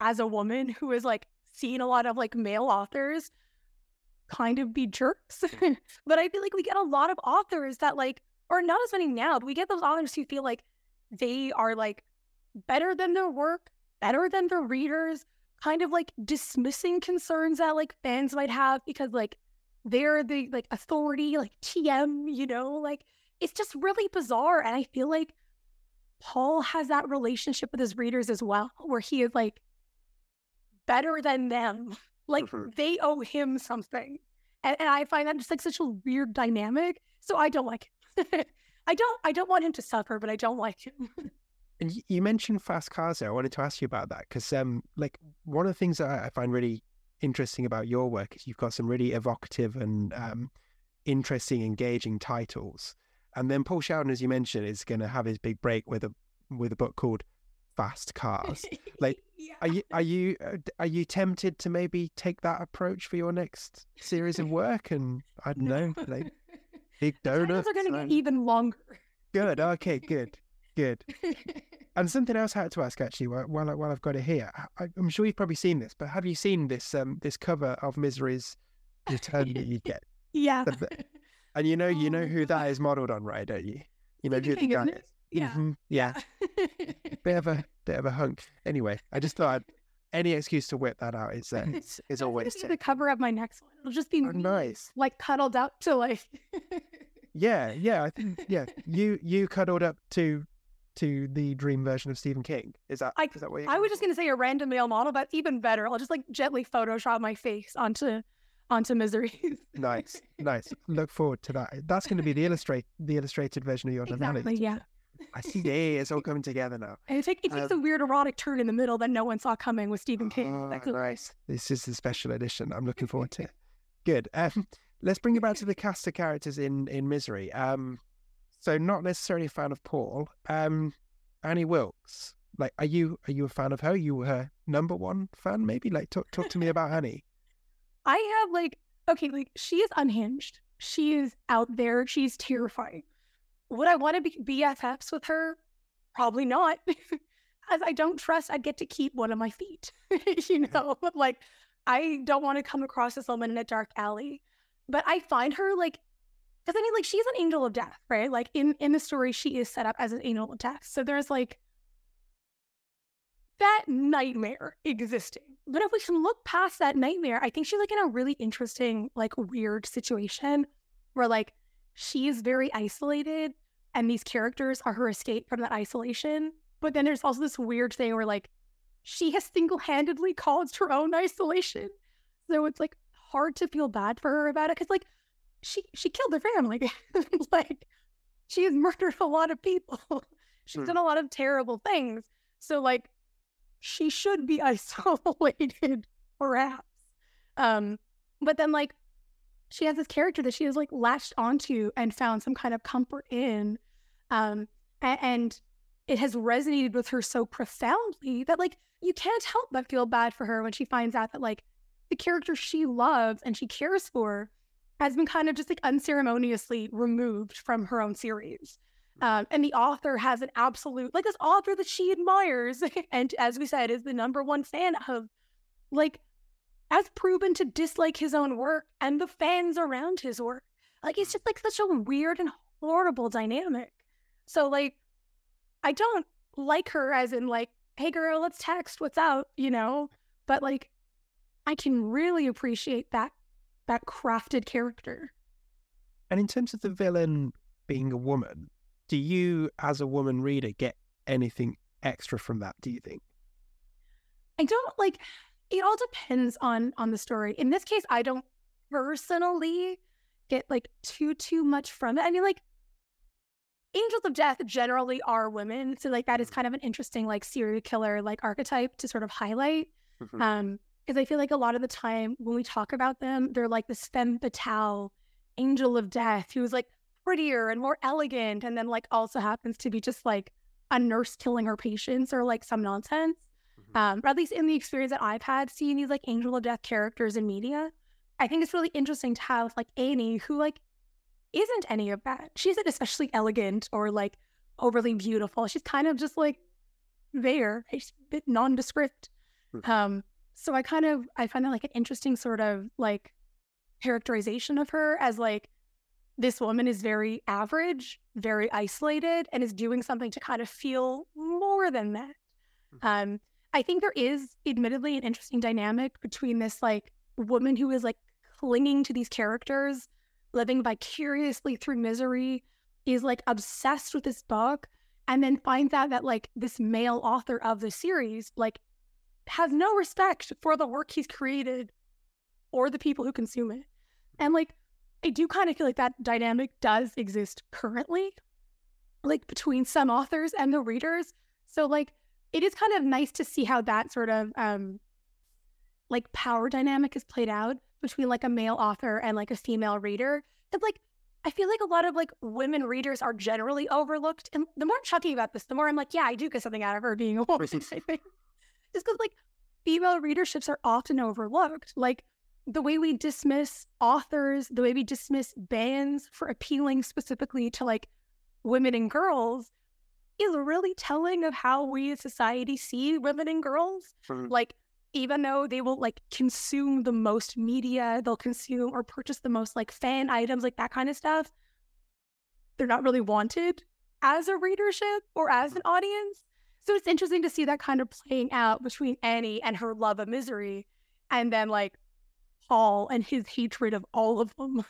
as a woman who is like seen a lot of like male authors kind of be jerks. <laughs> but I feel like we get a lot of authors that like, or not as many now, but we get those authors who feel like they are like better than their work, better than their readers, kind of like dismissing concerns that like fans might have because like they're the like authority, like TM, you know, like it's just really bizarre. And I feel like Paul has that relationship with his readers as well, where he is like better than them. Like mm-hmm. they owe him something. And, and I find that just like such a weird dynamic. So I don't like. <laughs> I don't I don't want him to suffer, but I don't like him. <laughs> And you mentioned fast cars there. I wanted to ask you about that because, um, like, one of the things that I find really interesting about your work is you've got some really evocative and um, interesting, engaging titles. And then Paul Sheldon, as you mentioned, is going to have his big break with a with a book called Fast Cars. Like, <laughs> yeah. are you are you uh, are you tempted to maybe take that approach for your next series of work? And I don't no. know, like big <laughs> donuts are going to get even longer. Good. Okay. Good. Good. <laughs> and something else I had to ask actually, while while, while I've got it here, I, am sure you've probably seen this, but have you seen this um this cover of Misery's Return that you get? Yeah. And you know, you know who that <laughs> is modeled on, right? Don't you? You know who the guy is. Yeah. Mm-hmm. Yeah. <laughs> bit of a bit of a hunk. Anyway, I just thought I'd, any excuse to whip that out is uh, <laughs> is always the cover of my next one. It'll just be oh, nice, like cuddled up to like. yeah, yeah, I think yeah, you you cuddled up to to the dream version of Stephen King. Is that I, is that what I was just going to say a random male model, but even better. I'll just like gently Photoshop my face onto onto misery. nice, <laughs> nice. Look forward to that. That's going to be the illustrate the illustrated version of your exactly, Yeah. I see. Yeah, it's all coming together now. And it, take, it takes um, a weird erotic turn in the middle that no one saw coming with Stephen King. Oh, nice. This is the special edition. I'm looking forward to <laughs> it. Good. Um, let's bring it back to the cast of characters in in Misery. Um, so not necessarily a fan of Paul. Um, Annie Wilkes. Like, are you are you a fan of her? Are you her number one fan? Maybe like talk talk to me about Annie. <laughs> I have like okay, like she is unhinged. She is out there. She's terrifying. Would I want to be BFFs with her? Probably not. <laughs> As I don't trust I'd get to keep one of my feet. <laughs> you know, but like I don't want to come across this woman in a dark alley. But I find her like because I mean, like she's an angel of death, right? Like in in the story, she is set up as an angel of death. So there's like that nightmare existing. But if we can look past that nightmare, I think she's like in a really interesting, like weird situation where like she is very isolated and these characters are her escape from that isolation. But then there's also this weird thing where like she has single handedly caused her own isolation. So it's like hard to feel bad for her about it. Cause like she she killed her family. <laughs> like she has murdered a lot of people. <laughs> She's mm. done a lot of terrible things. So like she should be <laughs> isolated, perhaps. Um, but then like she has this character that she has like latched onto and found some kind of comfort in. Um, and, and it has resonated with her so profoundly that like you can't help but feel bad for her when she finds out that like the character she loves and she cares for has been kind of just like unceremoniously removed from her own series. Um, and the author has an absolute, like this author that she admires, <laughs> and as we said, is the number one fan of, like, has proven to dislike his own work and the fans around his work. Like it's just like such a weird and horrible dynamic. So like I don't like her as in like, hey girl, let's text, what's out, you know? But like I can really appreciate that that crafted character. And in terms of the villain being a woman, do you as a woman reader get anything extra from that, do you think? I don't like it all depends on on the story. In this case, I don't personally get like too too much from it. I mean like angels of death generally are women, so like that is mm-hmm. kind of an interesting like serial killer like archetype to sort of highlight. Mm-hmm. Um because I feel like a lot of the time when we talk about them, they're like this femme fatale angel of death who's like prettier and more elegant and then like also happens to be just like a nurse killing her patients or like some nonsense. Mm-hmm. Um, or at least in the experience that I've had seeing these like angel of death characters in media, I think it's really interesting to have like Annie who like isn't any of that. She isn't especially elegant or like overly beautiful. She's kind of just like there. She's a bit nondescript. Mm-hmm. Um, so I kind of I find that like an interesting sort of like characterization of her as like this woman is very average, very isolated, and is doing something to kind of feel more than that. Mm-hmm. Um, I think there is admittedly an interesting dynamic between this like woman who is like clinging to these characters, living vicariously through misery, is like obsessed with this book, and then finds out that like this male author of the series like has no respect for the work he's created or the people who consume it. And like I do kind of feel like that dynamic does exist currently, like between some authors and the readers. So like it is kind of nice to see how that sort of um like power dynamic is played out between like a male author and like a female reader. That like I feel like a lot of like women readers are generally overlooked. And the more I'm talking about this, the more I'm like, yeah, I do get something out of her being a woman. <laughs> I think just because like female readerships are often overlooked. Like the way we dismiss authors, the way we dismiss bands for appealing specifically to like women and girls is really telling of how we as society see women and girls. Mm-hmm. Like, even though they will like consume the most media, they'll consume or purchase the most like fan items, like that kind of stuff, they're not really wanted as a readership or as an audience. So it's interesting to see that kind of playing out between Annie and her love of misery, and then like Paul and his hatred of all of them.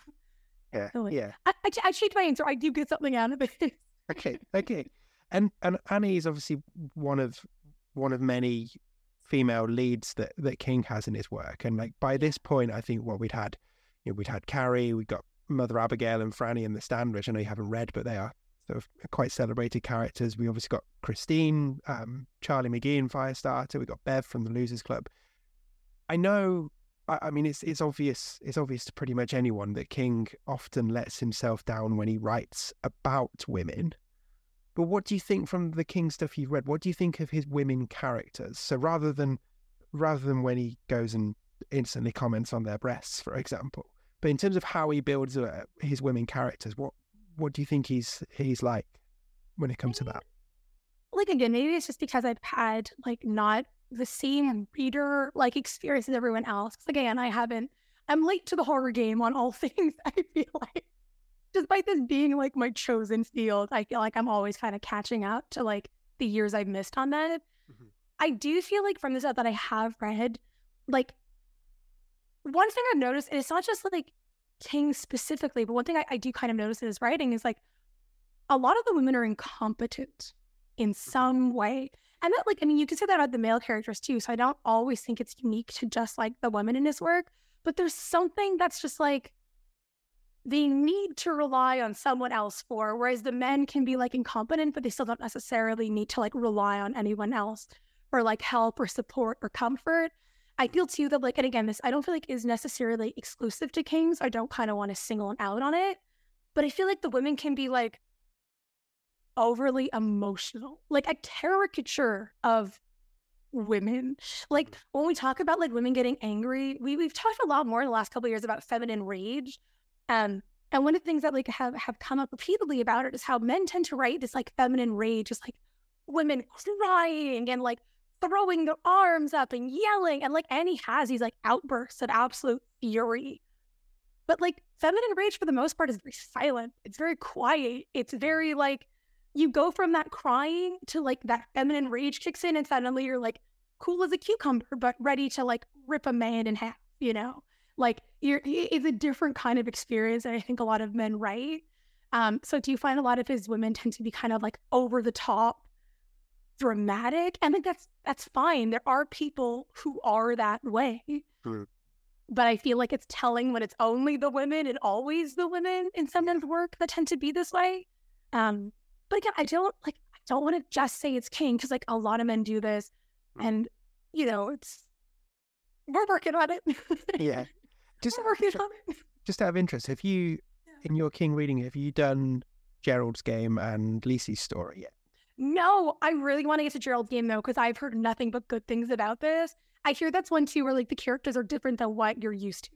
Yeah, so, like, yeah. I, I, I changed my answer. I do get something out of it. okay, okay. And and Annie is obviously one of one of many female leads that that King has in his work. And like by this point, I think what we'd had, you know, we'd had Carrie, we got Mother Abigail and Franny and the stand, which I know you haven't read, but they are sort of quite celebrated characters. We obviously got Christine, um, Charlie McGee in Firestarter. We got Bev from the Losers Club. I know I, I mean, it's it's obvious. It's obvious to pretty much anyone that King often lets himself down when he writes about women. But what do you think from the King stuff you've read? What do you think of his women characters? So rather than rather than when he goes and instantly comments on their breasts, for example, but in terms of how he builds uh, his women characters, what what do you think he's he's like when it comes to that? Like again, maybe it's just because I've had like not the same reader like experience as everyone else. Again, I haven't. I'm late to the horror game on all <laughs> things. I feel like, despite this being like my chosen field, I feel like I'm always kind of catching up to like the years I've missed on that. Mm-hmm. I do feel like from the stuff that I have read, like one thing I've noticed, and it's not just like King specifically, but one thing I, I do kind of notice in his writing is like a lot of the women are incompetent in mm-hmm. some way. And that, like, I mean, you can say that about the male characters too. So I don't always think it's unique to just like the women in his work, but there's something that's just like they need to rely on someone else for, whereas the men can be like incompetent, but they still don't necessarily need to like rely on anyone else for like help or support or comfort. I feel too that like, and again, this I don't feel like is necessarily exclusive to Kings. I don't kind of want to single out on it, but I feel like the women can be like overly emotional, like a caricature of women. Like when we talk about like women getting angry, we we've talked a lot more in the last couple years about feminine rage. Um, and one of the things that like have have come up repeatedly about it is how men tend to write this like feminine rage, just like women crying and like throwing their arms up and yelling. And like Annie has these like outbursts of absolute fury. But like feminine rage for the most part is very silent. It's very quiet. It's very like you go from that crying to like that feminine rage kicks in and suddenly you're like cool as a cucumber, but ready to like rip a man in half, you know? Like you're it's a different kind of experience and I think a lot of men write. Um, so do you find a lot of his women tend to be kind of like over the top dramatic? I think that's that's fine. There are people who are that way. Mm. But I feel like it's telling when it's only the women and always the women in some men's work that tend to be this way. Um, but again, I don't like I don't want to just say it's king because like a lot of men do this, mm. and you know it's we're working on it. yeah, <laughs> just we're working on it. Just out of interest, have you in your king reading have you done Gerald's game and Lisey's story yet? No, I really want to get to Gerald's game though because I've heard nothing but good things about this. I hear that's one too where like the characters are different than what you're used to.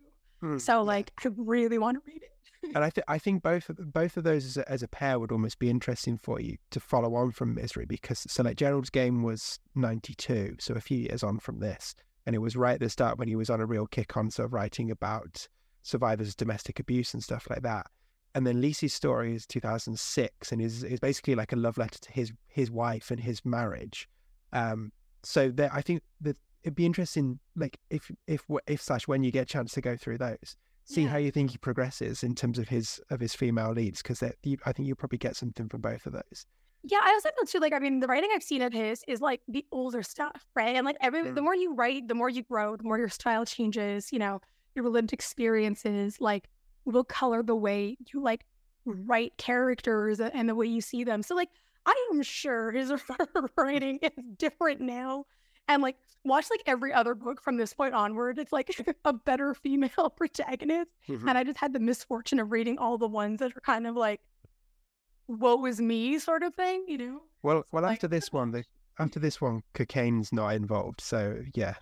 Mm, so like I really want to read it and I think I think both of both of those as a, as a pair would almost be interesting for you to follow on from Misery because so like Gerald's game was ninety two, so a few years on from this, and it was right at the start when he was on a real kick on sort of writing about survivors of domestic abuse and stuff like that. And then Lisey's story is two thousand six, and is is basically like a love letter to his his wife and his marriage. Um, so there, I think that it'd be interesting, like if if if slash when you get a chance to go through those see yeah. how you think he progresses in terms of his of his female leads because I think you'll probably get something from both of those. Yeah, I also feel too like I mean the writing I've seen of his is like the older stuff, right? And like every mm. the more you write, the more you grow, the more your style changes. You know, your lived experiences like will color the way you like write characters and the way you see them. So like I am sure his <laughs> writing is different now and like watch like every other book from this point onward. It's like <laughs> a better female <laughs> protagonist. Mm-hmm. And I just had the misfortune of reading all the ones that are kind of like woe is me sort of thing, you know? Well well like, after this one, the after this one, cocaine's not involved. So yeah,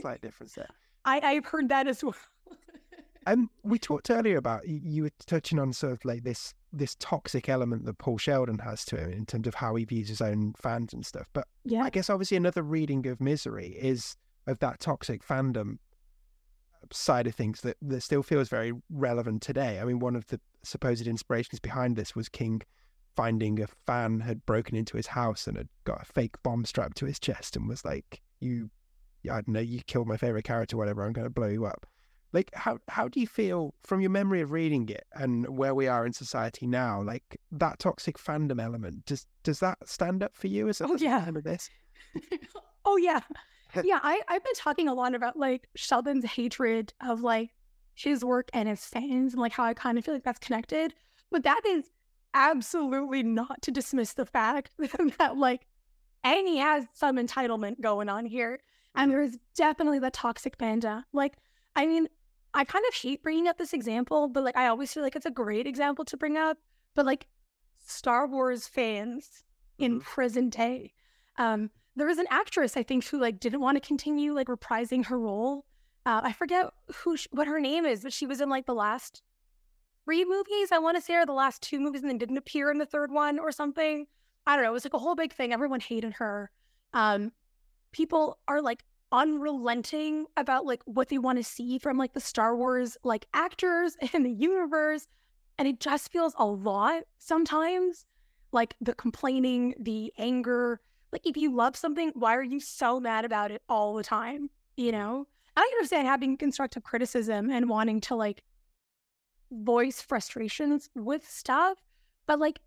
slight difference there. I, I've heard that as well. Um, we talked earlier about you were touching on sort of like this this toxic element that Paul Sheldon has to him in terms of how he views his own fans and stuff. But yeah. I guess obviously another reading of Misery is of that toxic fandom side of things that, that still feels very relevant today. I mean, one of the supposed inspirations behind this was King finding a fan had broken into his house and had got a fake bomb strapped to his chest and was like, You, I don't know, you killed my favorite character, whatever, I'm going to blow you up. Like, how how do you feel from your memory of reading it and where we are in society now? Like that toxic fandom element does does that stand up for you as a oh, yeah. of this? <laughs> oh yeah, <laughs> yeah. I I've been talking a lot about like Sheldon's hatred of like his work and his fans and like how I kind of feel like that's connected. But that is absolutely not to dismiss the fact <laughs> that like and he has some entitlement going on here. And mm-hmm. there's definitely the toxic fandom. Like, I mean, I kind of hate bringing up this example, but like I always feel like it's a great example to bring up. But like Star Wars fans in mm-hmm. present day, um, there was an actress I think who like didn't want to continue like reprising her role. Uh, I forget who she, what her name is, but she was in like the last three movies. I want to say, or the last two movies, and then didn't appear in the third one or something. I don't know. It was like a whole big thing. Everyone hated her. Um, people are like unrelenting about like what they want to see from like the Star Wars like actors <laughs> and the universe. And it just feels a lot sometimes. Like the complaining, the anger. Like if you love something, why are you so mad about it all the time? You mm-hmm. know? I understand having constructive criticism and wanting to like voice frustrations with stuff, but like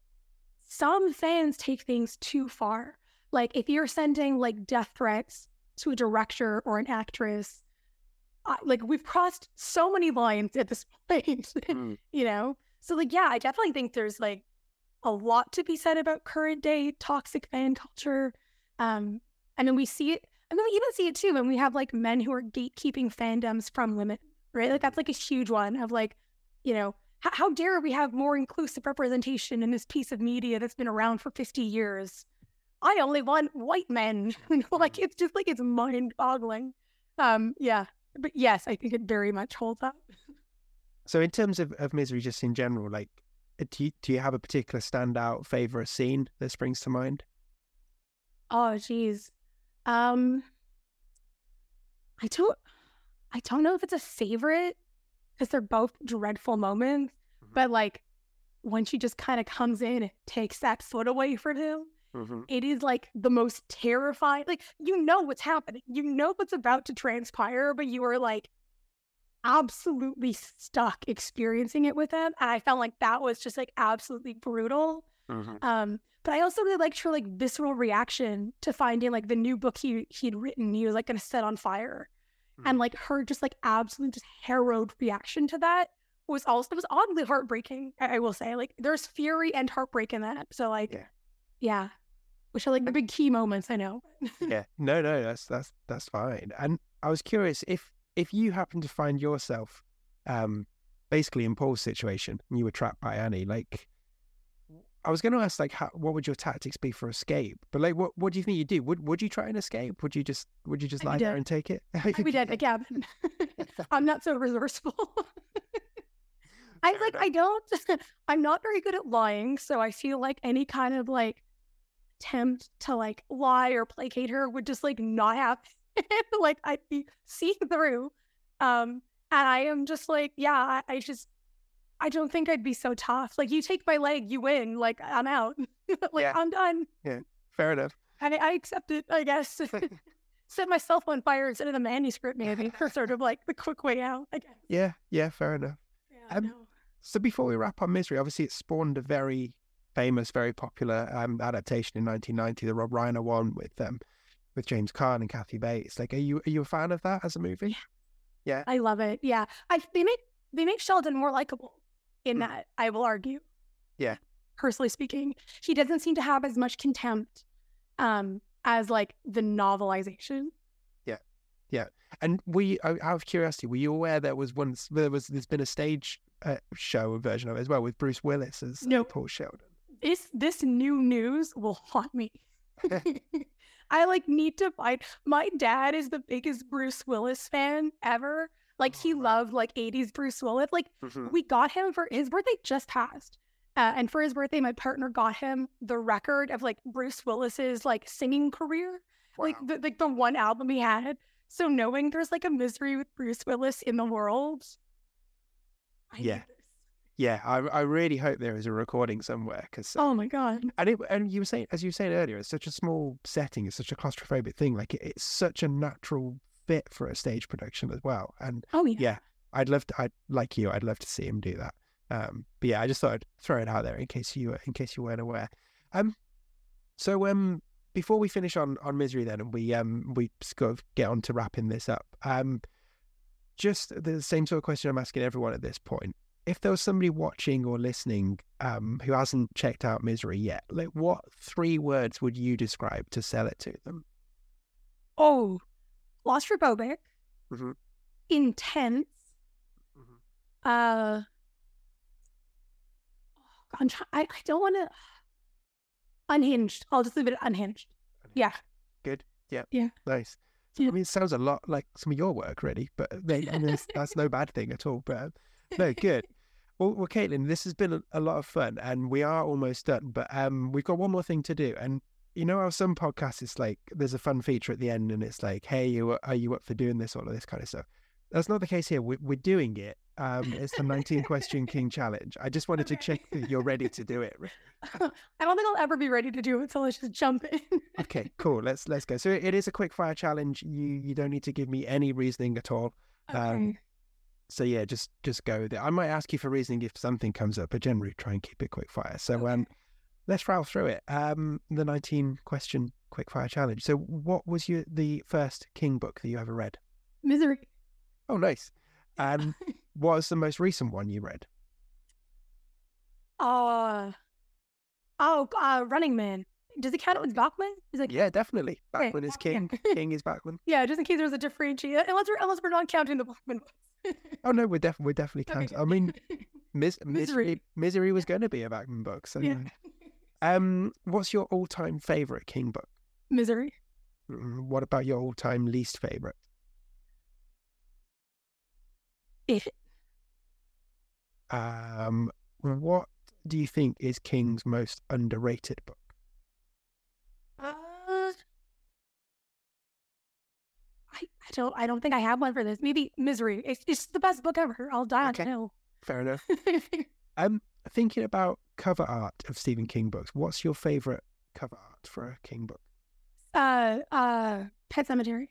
some fans take things too far. Like if you're sending like death threats to a director or an actress. I, like we've crossed so many lines at this <laughs> point, mm. you know? So like, yeah, I definitely think there's like a lot to be said about current day toxic fan culture. Um, and then we see it, and then we even see it too when we have like men who are gatekeeping fandoms from women, right? Like that's like a huge one of like, you know, how, how dare we have more inclusive representation in this piece of media that's been around for 50 years? I only want white men. <laughs> like mm. it's just like it's mind boggling. Um, yeah. But yes, I think it very much holds up. So in terms of, of misery just in general, like uh, do you, do you have a particular standout favorite scene that springs to mind? Oh geez. Um I don't I don't know if it's a favorite because they're both dreadful moments. Mhm. But like when she just kind of comes in and takes that foot away from him, Mhm. it is like the most terrifying. Like you know what's happening, you know what's about to transpire, but you are like absolutely stuck experiencing it with them. And I felt like that was just like absolutely brutal. Mhm. Um, but I also really liked her like visceral reaction to finding like the new book he he'd written he was like gonna set on fire. And Mhm. like her just like absolute just harrowed reaction to that was also it was oddly heartbreaking, I, I will say. Like there's fury and heartbreak in that. So like Yeah. Yeah. Which are like the big key moments, I know. yeah no no that's that's that's fine and i was curious if if you happen to find yourself um basically in paul's situation and you were trapped by annie like i was going to ask like how, what would your tactics be for escape but like what what do you think you'd do would would you try and escape would you just would you just lie there and take it <laughs> I'd be dead in a cabin. I'm not so resourceful. <laughs> I like. I don't <laughs> I'm not very good at lying, so I feel like any kind of like attempt to like lie or placate her would just like not happen. <laughs> like I'd be seen through. Um and I am just like, yeah, I, I just I don't think I'd be so tough. Like you take my leg, you win. Like I'm out. <laughs> like Yeah. I'm done. Yeah, fair enough And I, I accept it, I guess. <laughs> Set myself on fire instead of the manuscript, maybe. or sort of like the quick way out, I guess. yeah yeah fair enough Yeah, Um, no. So before we wrap on Misery, obviously it spawned a very famous, very popular um, adaptation in 1990, the Rob Reiner one with um, with James Caan and Kathy Bates. Like, are you are you a fan of that as a movie? Yeah. I love it. Yeah. I they make they make Sheldon more likable in Hmm. that, I will argue. Yeah. Personally speaking. He doesn't seem to have as much contempt um as like the novelization. Yeah, yeah. And we, out of curiosity, were you aware there was once there was there's been a stage uh, show version of it as well with Bruce Willis as uh, Paul Sheldon? This this new news will haunt me. <laughs> <laughs> I like need to find my dad is the biggest Bruce Willis fan ever. Like he Oh, loved like 80s Bruce Willis. Like Mhm. we got him for his birthday just passed. Uh, and for his birthday, my partner got him the record of like Bruce Willis's like singing career, like the like the one album he had. So knowing there's like a misery with Bruce Willis in the world, I Yeah. Yeah, I I really hope there is a recording somewhere because Oh my god. and it and you were saying as you were saying earlier, it's such a small setting, it's such a claustrophobic thing. Like it, it's such a natural fit for a stage production as well. And Oh yeah. yeah, I'd love to. I'd like you. I'd love to see him do that. Um, but yeah, I just thought I'd throw it out there in case you in case you weren't aware. Um, so um, before we finish on on misery, then and we um we sort of get on to wrapping this up. Um, just the same sort of question I'm asking everyone at this point. If there was somebody watching or listening um who hasn't checked out misery yet, like what three words would you describe to sell it to them? Oh, claustrophobic, Mhm. intense. Mhm. Uh, I'm try- I, I don't want to. Unhinged. I'll just leave it at unhinged. Yeah. Good. Yeah. Yeah. Nice. So, Yeah. I mean, it sounds a lot like some of your work, really, but they, that's no bad thing at all. But um, no, good. Well, well, Caitlin, this has been a, a lot of fun, and we are almost done. But um, we've got one more thing to do, and you know how some podcasts it's like there's a fun feature at the end, and it's like, hey, you are you up for doing this, all of this kind of stuff. That's not the case here. We're, we're doing it. Um, it's the 19 question king challenge. I just wanted to check that you're ready to do it. <laughs> I don't think I'll ever be ready to do it, so let's just jump in. Okay, <laughs> cool. Let's let's go. So it is a quick fire challenge. You you don't need to give me any reasoning at all. Um, Okay. So yeah, just just go there. I might ask you for reasoning if something comes up, but generally try and keep it quick fire. So Okay. um, let's rattle through it. Um, the 19 question quick fire challenge. So what was your the first King book that you ever read? Misery. Oh, nice. <laughs> And what was the most recent one you read? Uh, oh, uh, Running Man. Does it count it as Bachman? Is it? Yeah, definitely. Okay, is king. Bachman. <laughs> king is Bachman. yeah, just in case there's a differentiate, unless we're unless we're not counting the Bachman books. Oh no, we're definitely we're definitely <laughs> Okay, counting. I mean, mis- <laughs> Misery. misery was going to be a Bachman book. So yeah. Um, what's your all-time favorite King book? Misery. Mm, What about your all-time least favorite? It. Um, what do you think is King's most underrated book? Uh, I I, don't I don't think I have one for this. Maybe Misery. It's, it's the best book ever. I'll die okay. on hill. Fair enough. <laughs> I'm thinking about cover art of Stephen King books. What's your favorite cover art for a King book? Uh, uh, Pet Sematary.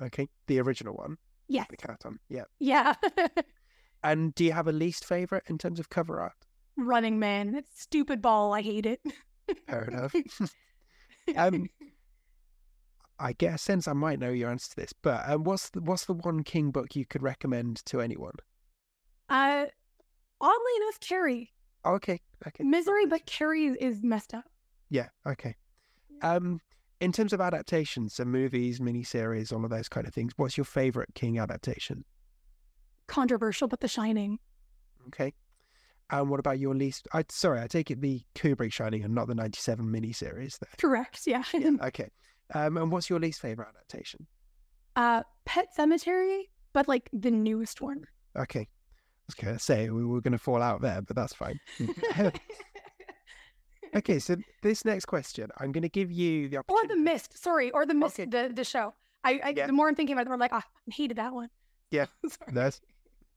Okay, the original one. Yeah. The cat on. Yeah. Yeah. <laughs> and do you have a least favorite in terms of cover art? Running Man. That stupid ball. I hate it. Fair enough. <laughs> um, I get a sense I might know your answer to this, but um, what's the, what's the one King book you could recommend to anyone? Uh, oddly enough, Carrie. okay. Okay. Misery, but Carrie is messed up. Yeah. Okay. Um, in terms of adaptations, so movies, miniseries, all of those kind of things, what's your favorite King adaptation? Controversial, but The Shining. Okay. And what about your least? I sorry, I take it the Kubrick Shining and not the '97 miniseries. There. Correct. Yeah. yeah. <laughs> Okay. Um, and what's your least favorite adaptation? Uh, Pet Sematary, but like the newest one. Okay. I was gonna say we were gonna fall out there, but that's fine. <laughs> Okay, so this next question, I'm going to give you the opportunity. Or the mist, sorry, or the mist, okay. the the show. I, I yeah. the more I'm thinking about it, the more I'm like, oh, I hated that one. Yeah, <laughs> there's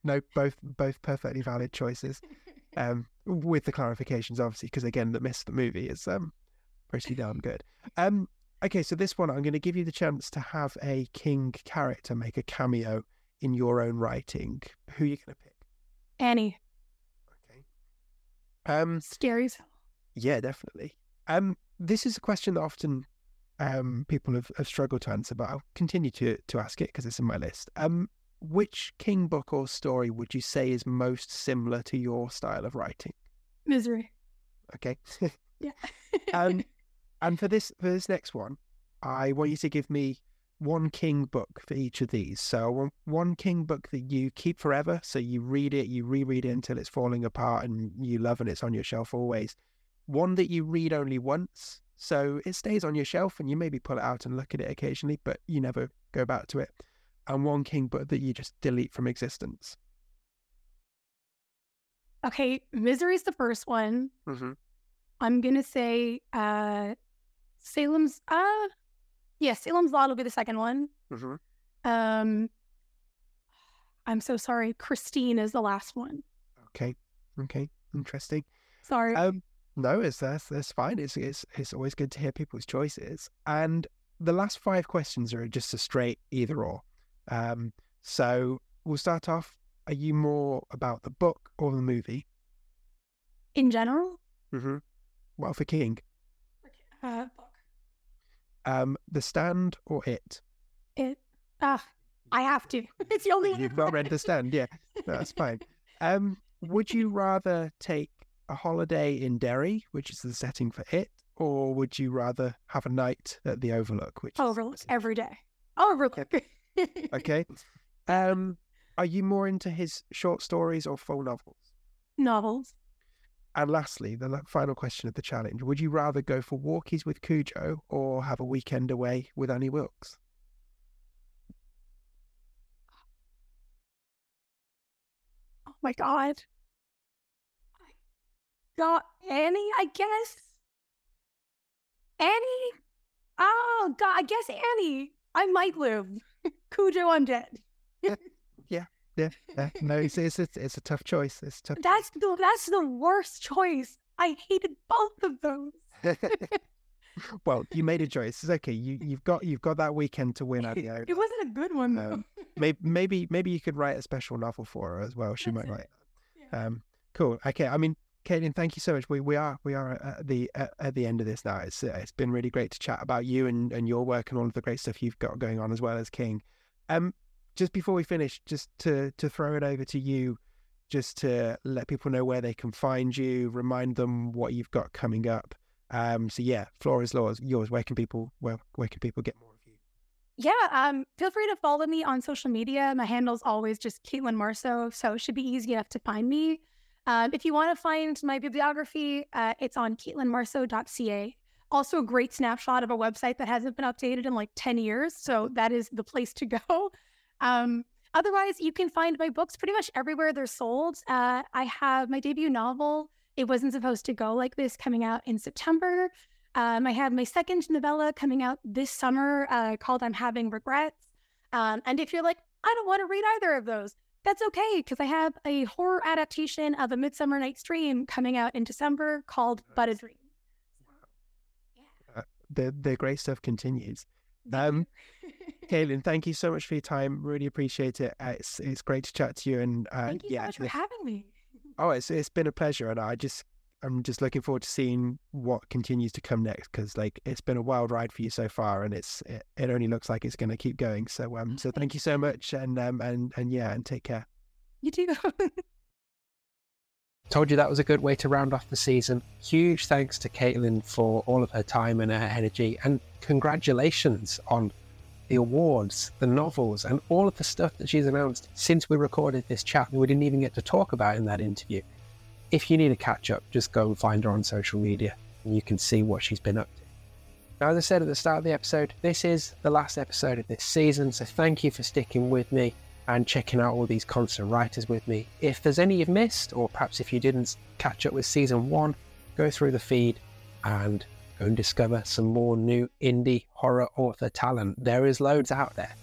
no both both perfectly valid choices. Um, with the clarifications, obviously, because again, the mist, the movie is um pretty damn good. Um, okay, so this one, I'm going to give you the chance to have a king character make a cameo in your own writing. Who are you going to pick? Annie. Okay. Um, scary yeah, definitely. Um, this is a question that often um, people have, have struggled to answer, but I'll continue to to ask it because it's in my list. Um, which King book or story would you say is most similar to your style of writing? Misery. Okay. yeah. <laughs> um, and for this for this next one, I want you to give me one King book for each of these. So one King book that you keep forever. So you read it, you reread it until it's falling apart, and you love and it's on your shelf always one that you read only once. So it stays on your shelf and you maybe pull it out and look at it occasionally, but you never go back to it. And one king book that you just delete from existence. Okay, Misery's the first one. Mm-hmm. I'm gonna say uh Salem's uh yeah, Salem's Lot will be the second one. Mm-hmm. Um I'm so sorry. Christine is the last one. Okay. Okay. Interesting. Sorry. Um no, it's that's that's fine. It's it's it's always good to hear people's choices. And the last five questions are just a straight either or. Um, so we'll start off. Are you more about the book or the movie? In general. Mm-hmm. Well, for King. Uh, book. Um, The Stand or It. It. Ah, I have to. <laughs> It's the only. You've not read The Stand, yeah. That's fine. Um, would you rather take a holiday in Derry, which is the setting for it, or would you rather have a night at the Overlook, which Overlook every day? Overlook. <laughs> okay. Um, are you more into his short stories or full novels? Novels. And lastly, the final question of the challenge: Would you rather go for walkies with Cujo or have a weekend away with Annie Wilkes? Oh my god got Annie, I guess. Annie? Oh God, I guess Annie. I might live. <laughs> Cujo, I'm dead. <laughs> yeah, yeah. No, it's, it's it's it's a tough choice. It's tough. That's the that's the worst choice. I hated both of those. <laughs> well, you made a choice. It's okay. You you've got you've got that weekend to win <laughs> It wasn't a good one though. Um, maybe maybe maybe you could write a special novel for her as well. She That's might it. write. Yeah. Um, cool. Okay. I mean, Caitlin, thank you so much. We we are we are at the at, at the end of this now. It's uh, it's been really great to chat about you and, and your work and all of the great stuff you've got going on as well as King. Um, just before we finish, just to to throw it over to you, just to let people know where they can find you, remind them what you've got coming up. Um, so yeah, floor is yours. Where can people where where can people get more of you? Yeah, um, feel free to follow me on social media. My handle's always just Caitlin Marceau, so it should be easy enough to find me. Um, if you want to find my bibliography, uh, it's on caitlinmarceau.ca. Also, a great snapshot of a website that hasn't been updated in like 10 years. So that is the place to go. Um, otherwise, you can find my books pretty much everywhere they're sold. Uh, I have my debut novel, It Wasn't Supposed to Go Like This, coming out in September. Um, I have my second novella coming out this summer uh, called I'm Having Regrets. Um, and if you're like, I don't want to read either of those, that's okay because I have a horror adaptation of A Midsummer Night's Dream coming out in December called But a Dream. Yeah. Uh, the the great stuff continues. Um, <laughs> Caitlin, thank you so much for your time. Really appreciate it. Uh, it's it's great to chat to you. And uh, thank you yeah, so much for having me. <laughs> Oh, it's it's been a pleasure, and I just I'm just looking forward to seeing what continues to come next because like it's been a wild ride for you so far, and it's it, it only looks like it's going to keep going. So um, so thank you so much, and um, and and yeah, and take care. You too. <laughs> Told you that was a good way to round off the season. Huge thanks to Caitlin for all of her time and her energy, and congratulations on the awards, the novels, and all of the stuff that she's announced since we recorded this chat. And we didn't even get to talk about in that interview if you need a catch up, just go and find her on social media and you can see what she's been up to. Now, as I said at the start of the episode, this is the last episode of this season, so thank you for sticking with me and checking out all these constant writers with me. If there's any you've missed, or perhaps if you didn't catch up with season one, go through the feed and go and discover some more new indie horror author talent. There is loads out there,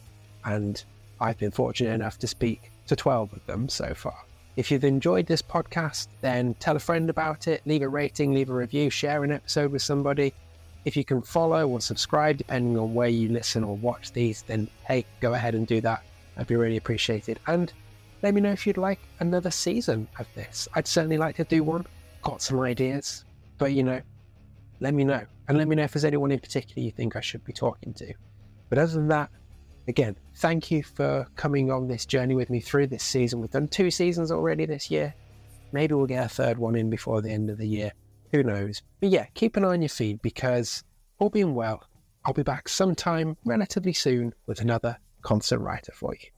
and I've been fortunate enough to speak to 12 of them so far. If you've enjoyed this podcast, then tell a friend about it, leave a rating, leave a review, share an episode with somebody. If you can follow or subscribe, depending on where you listen or watch these, then hey, go ahead and do that. I'd be really appreciated. And let me know if you'd like another season of this. I'd certainly like to do one. Got some ideas, but you know, let me know. And let me know if there's anyone in particular you think I should be talking to. But other than that, again, thank you for coming on this journey with me through this season. We've done two seasons already this year. Maybe we'll get a third one in before the end of the year. Who knows? But yeah, keep an eye on your feed because, all being well, I'll be back sometime relatively soon with another constant writer for you.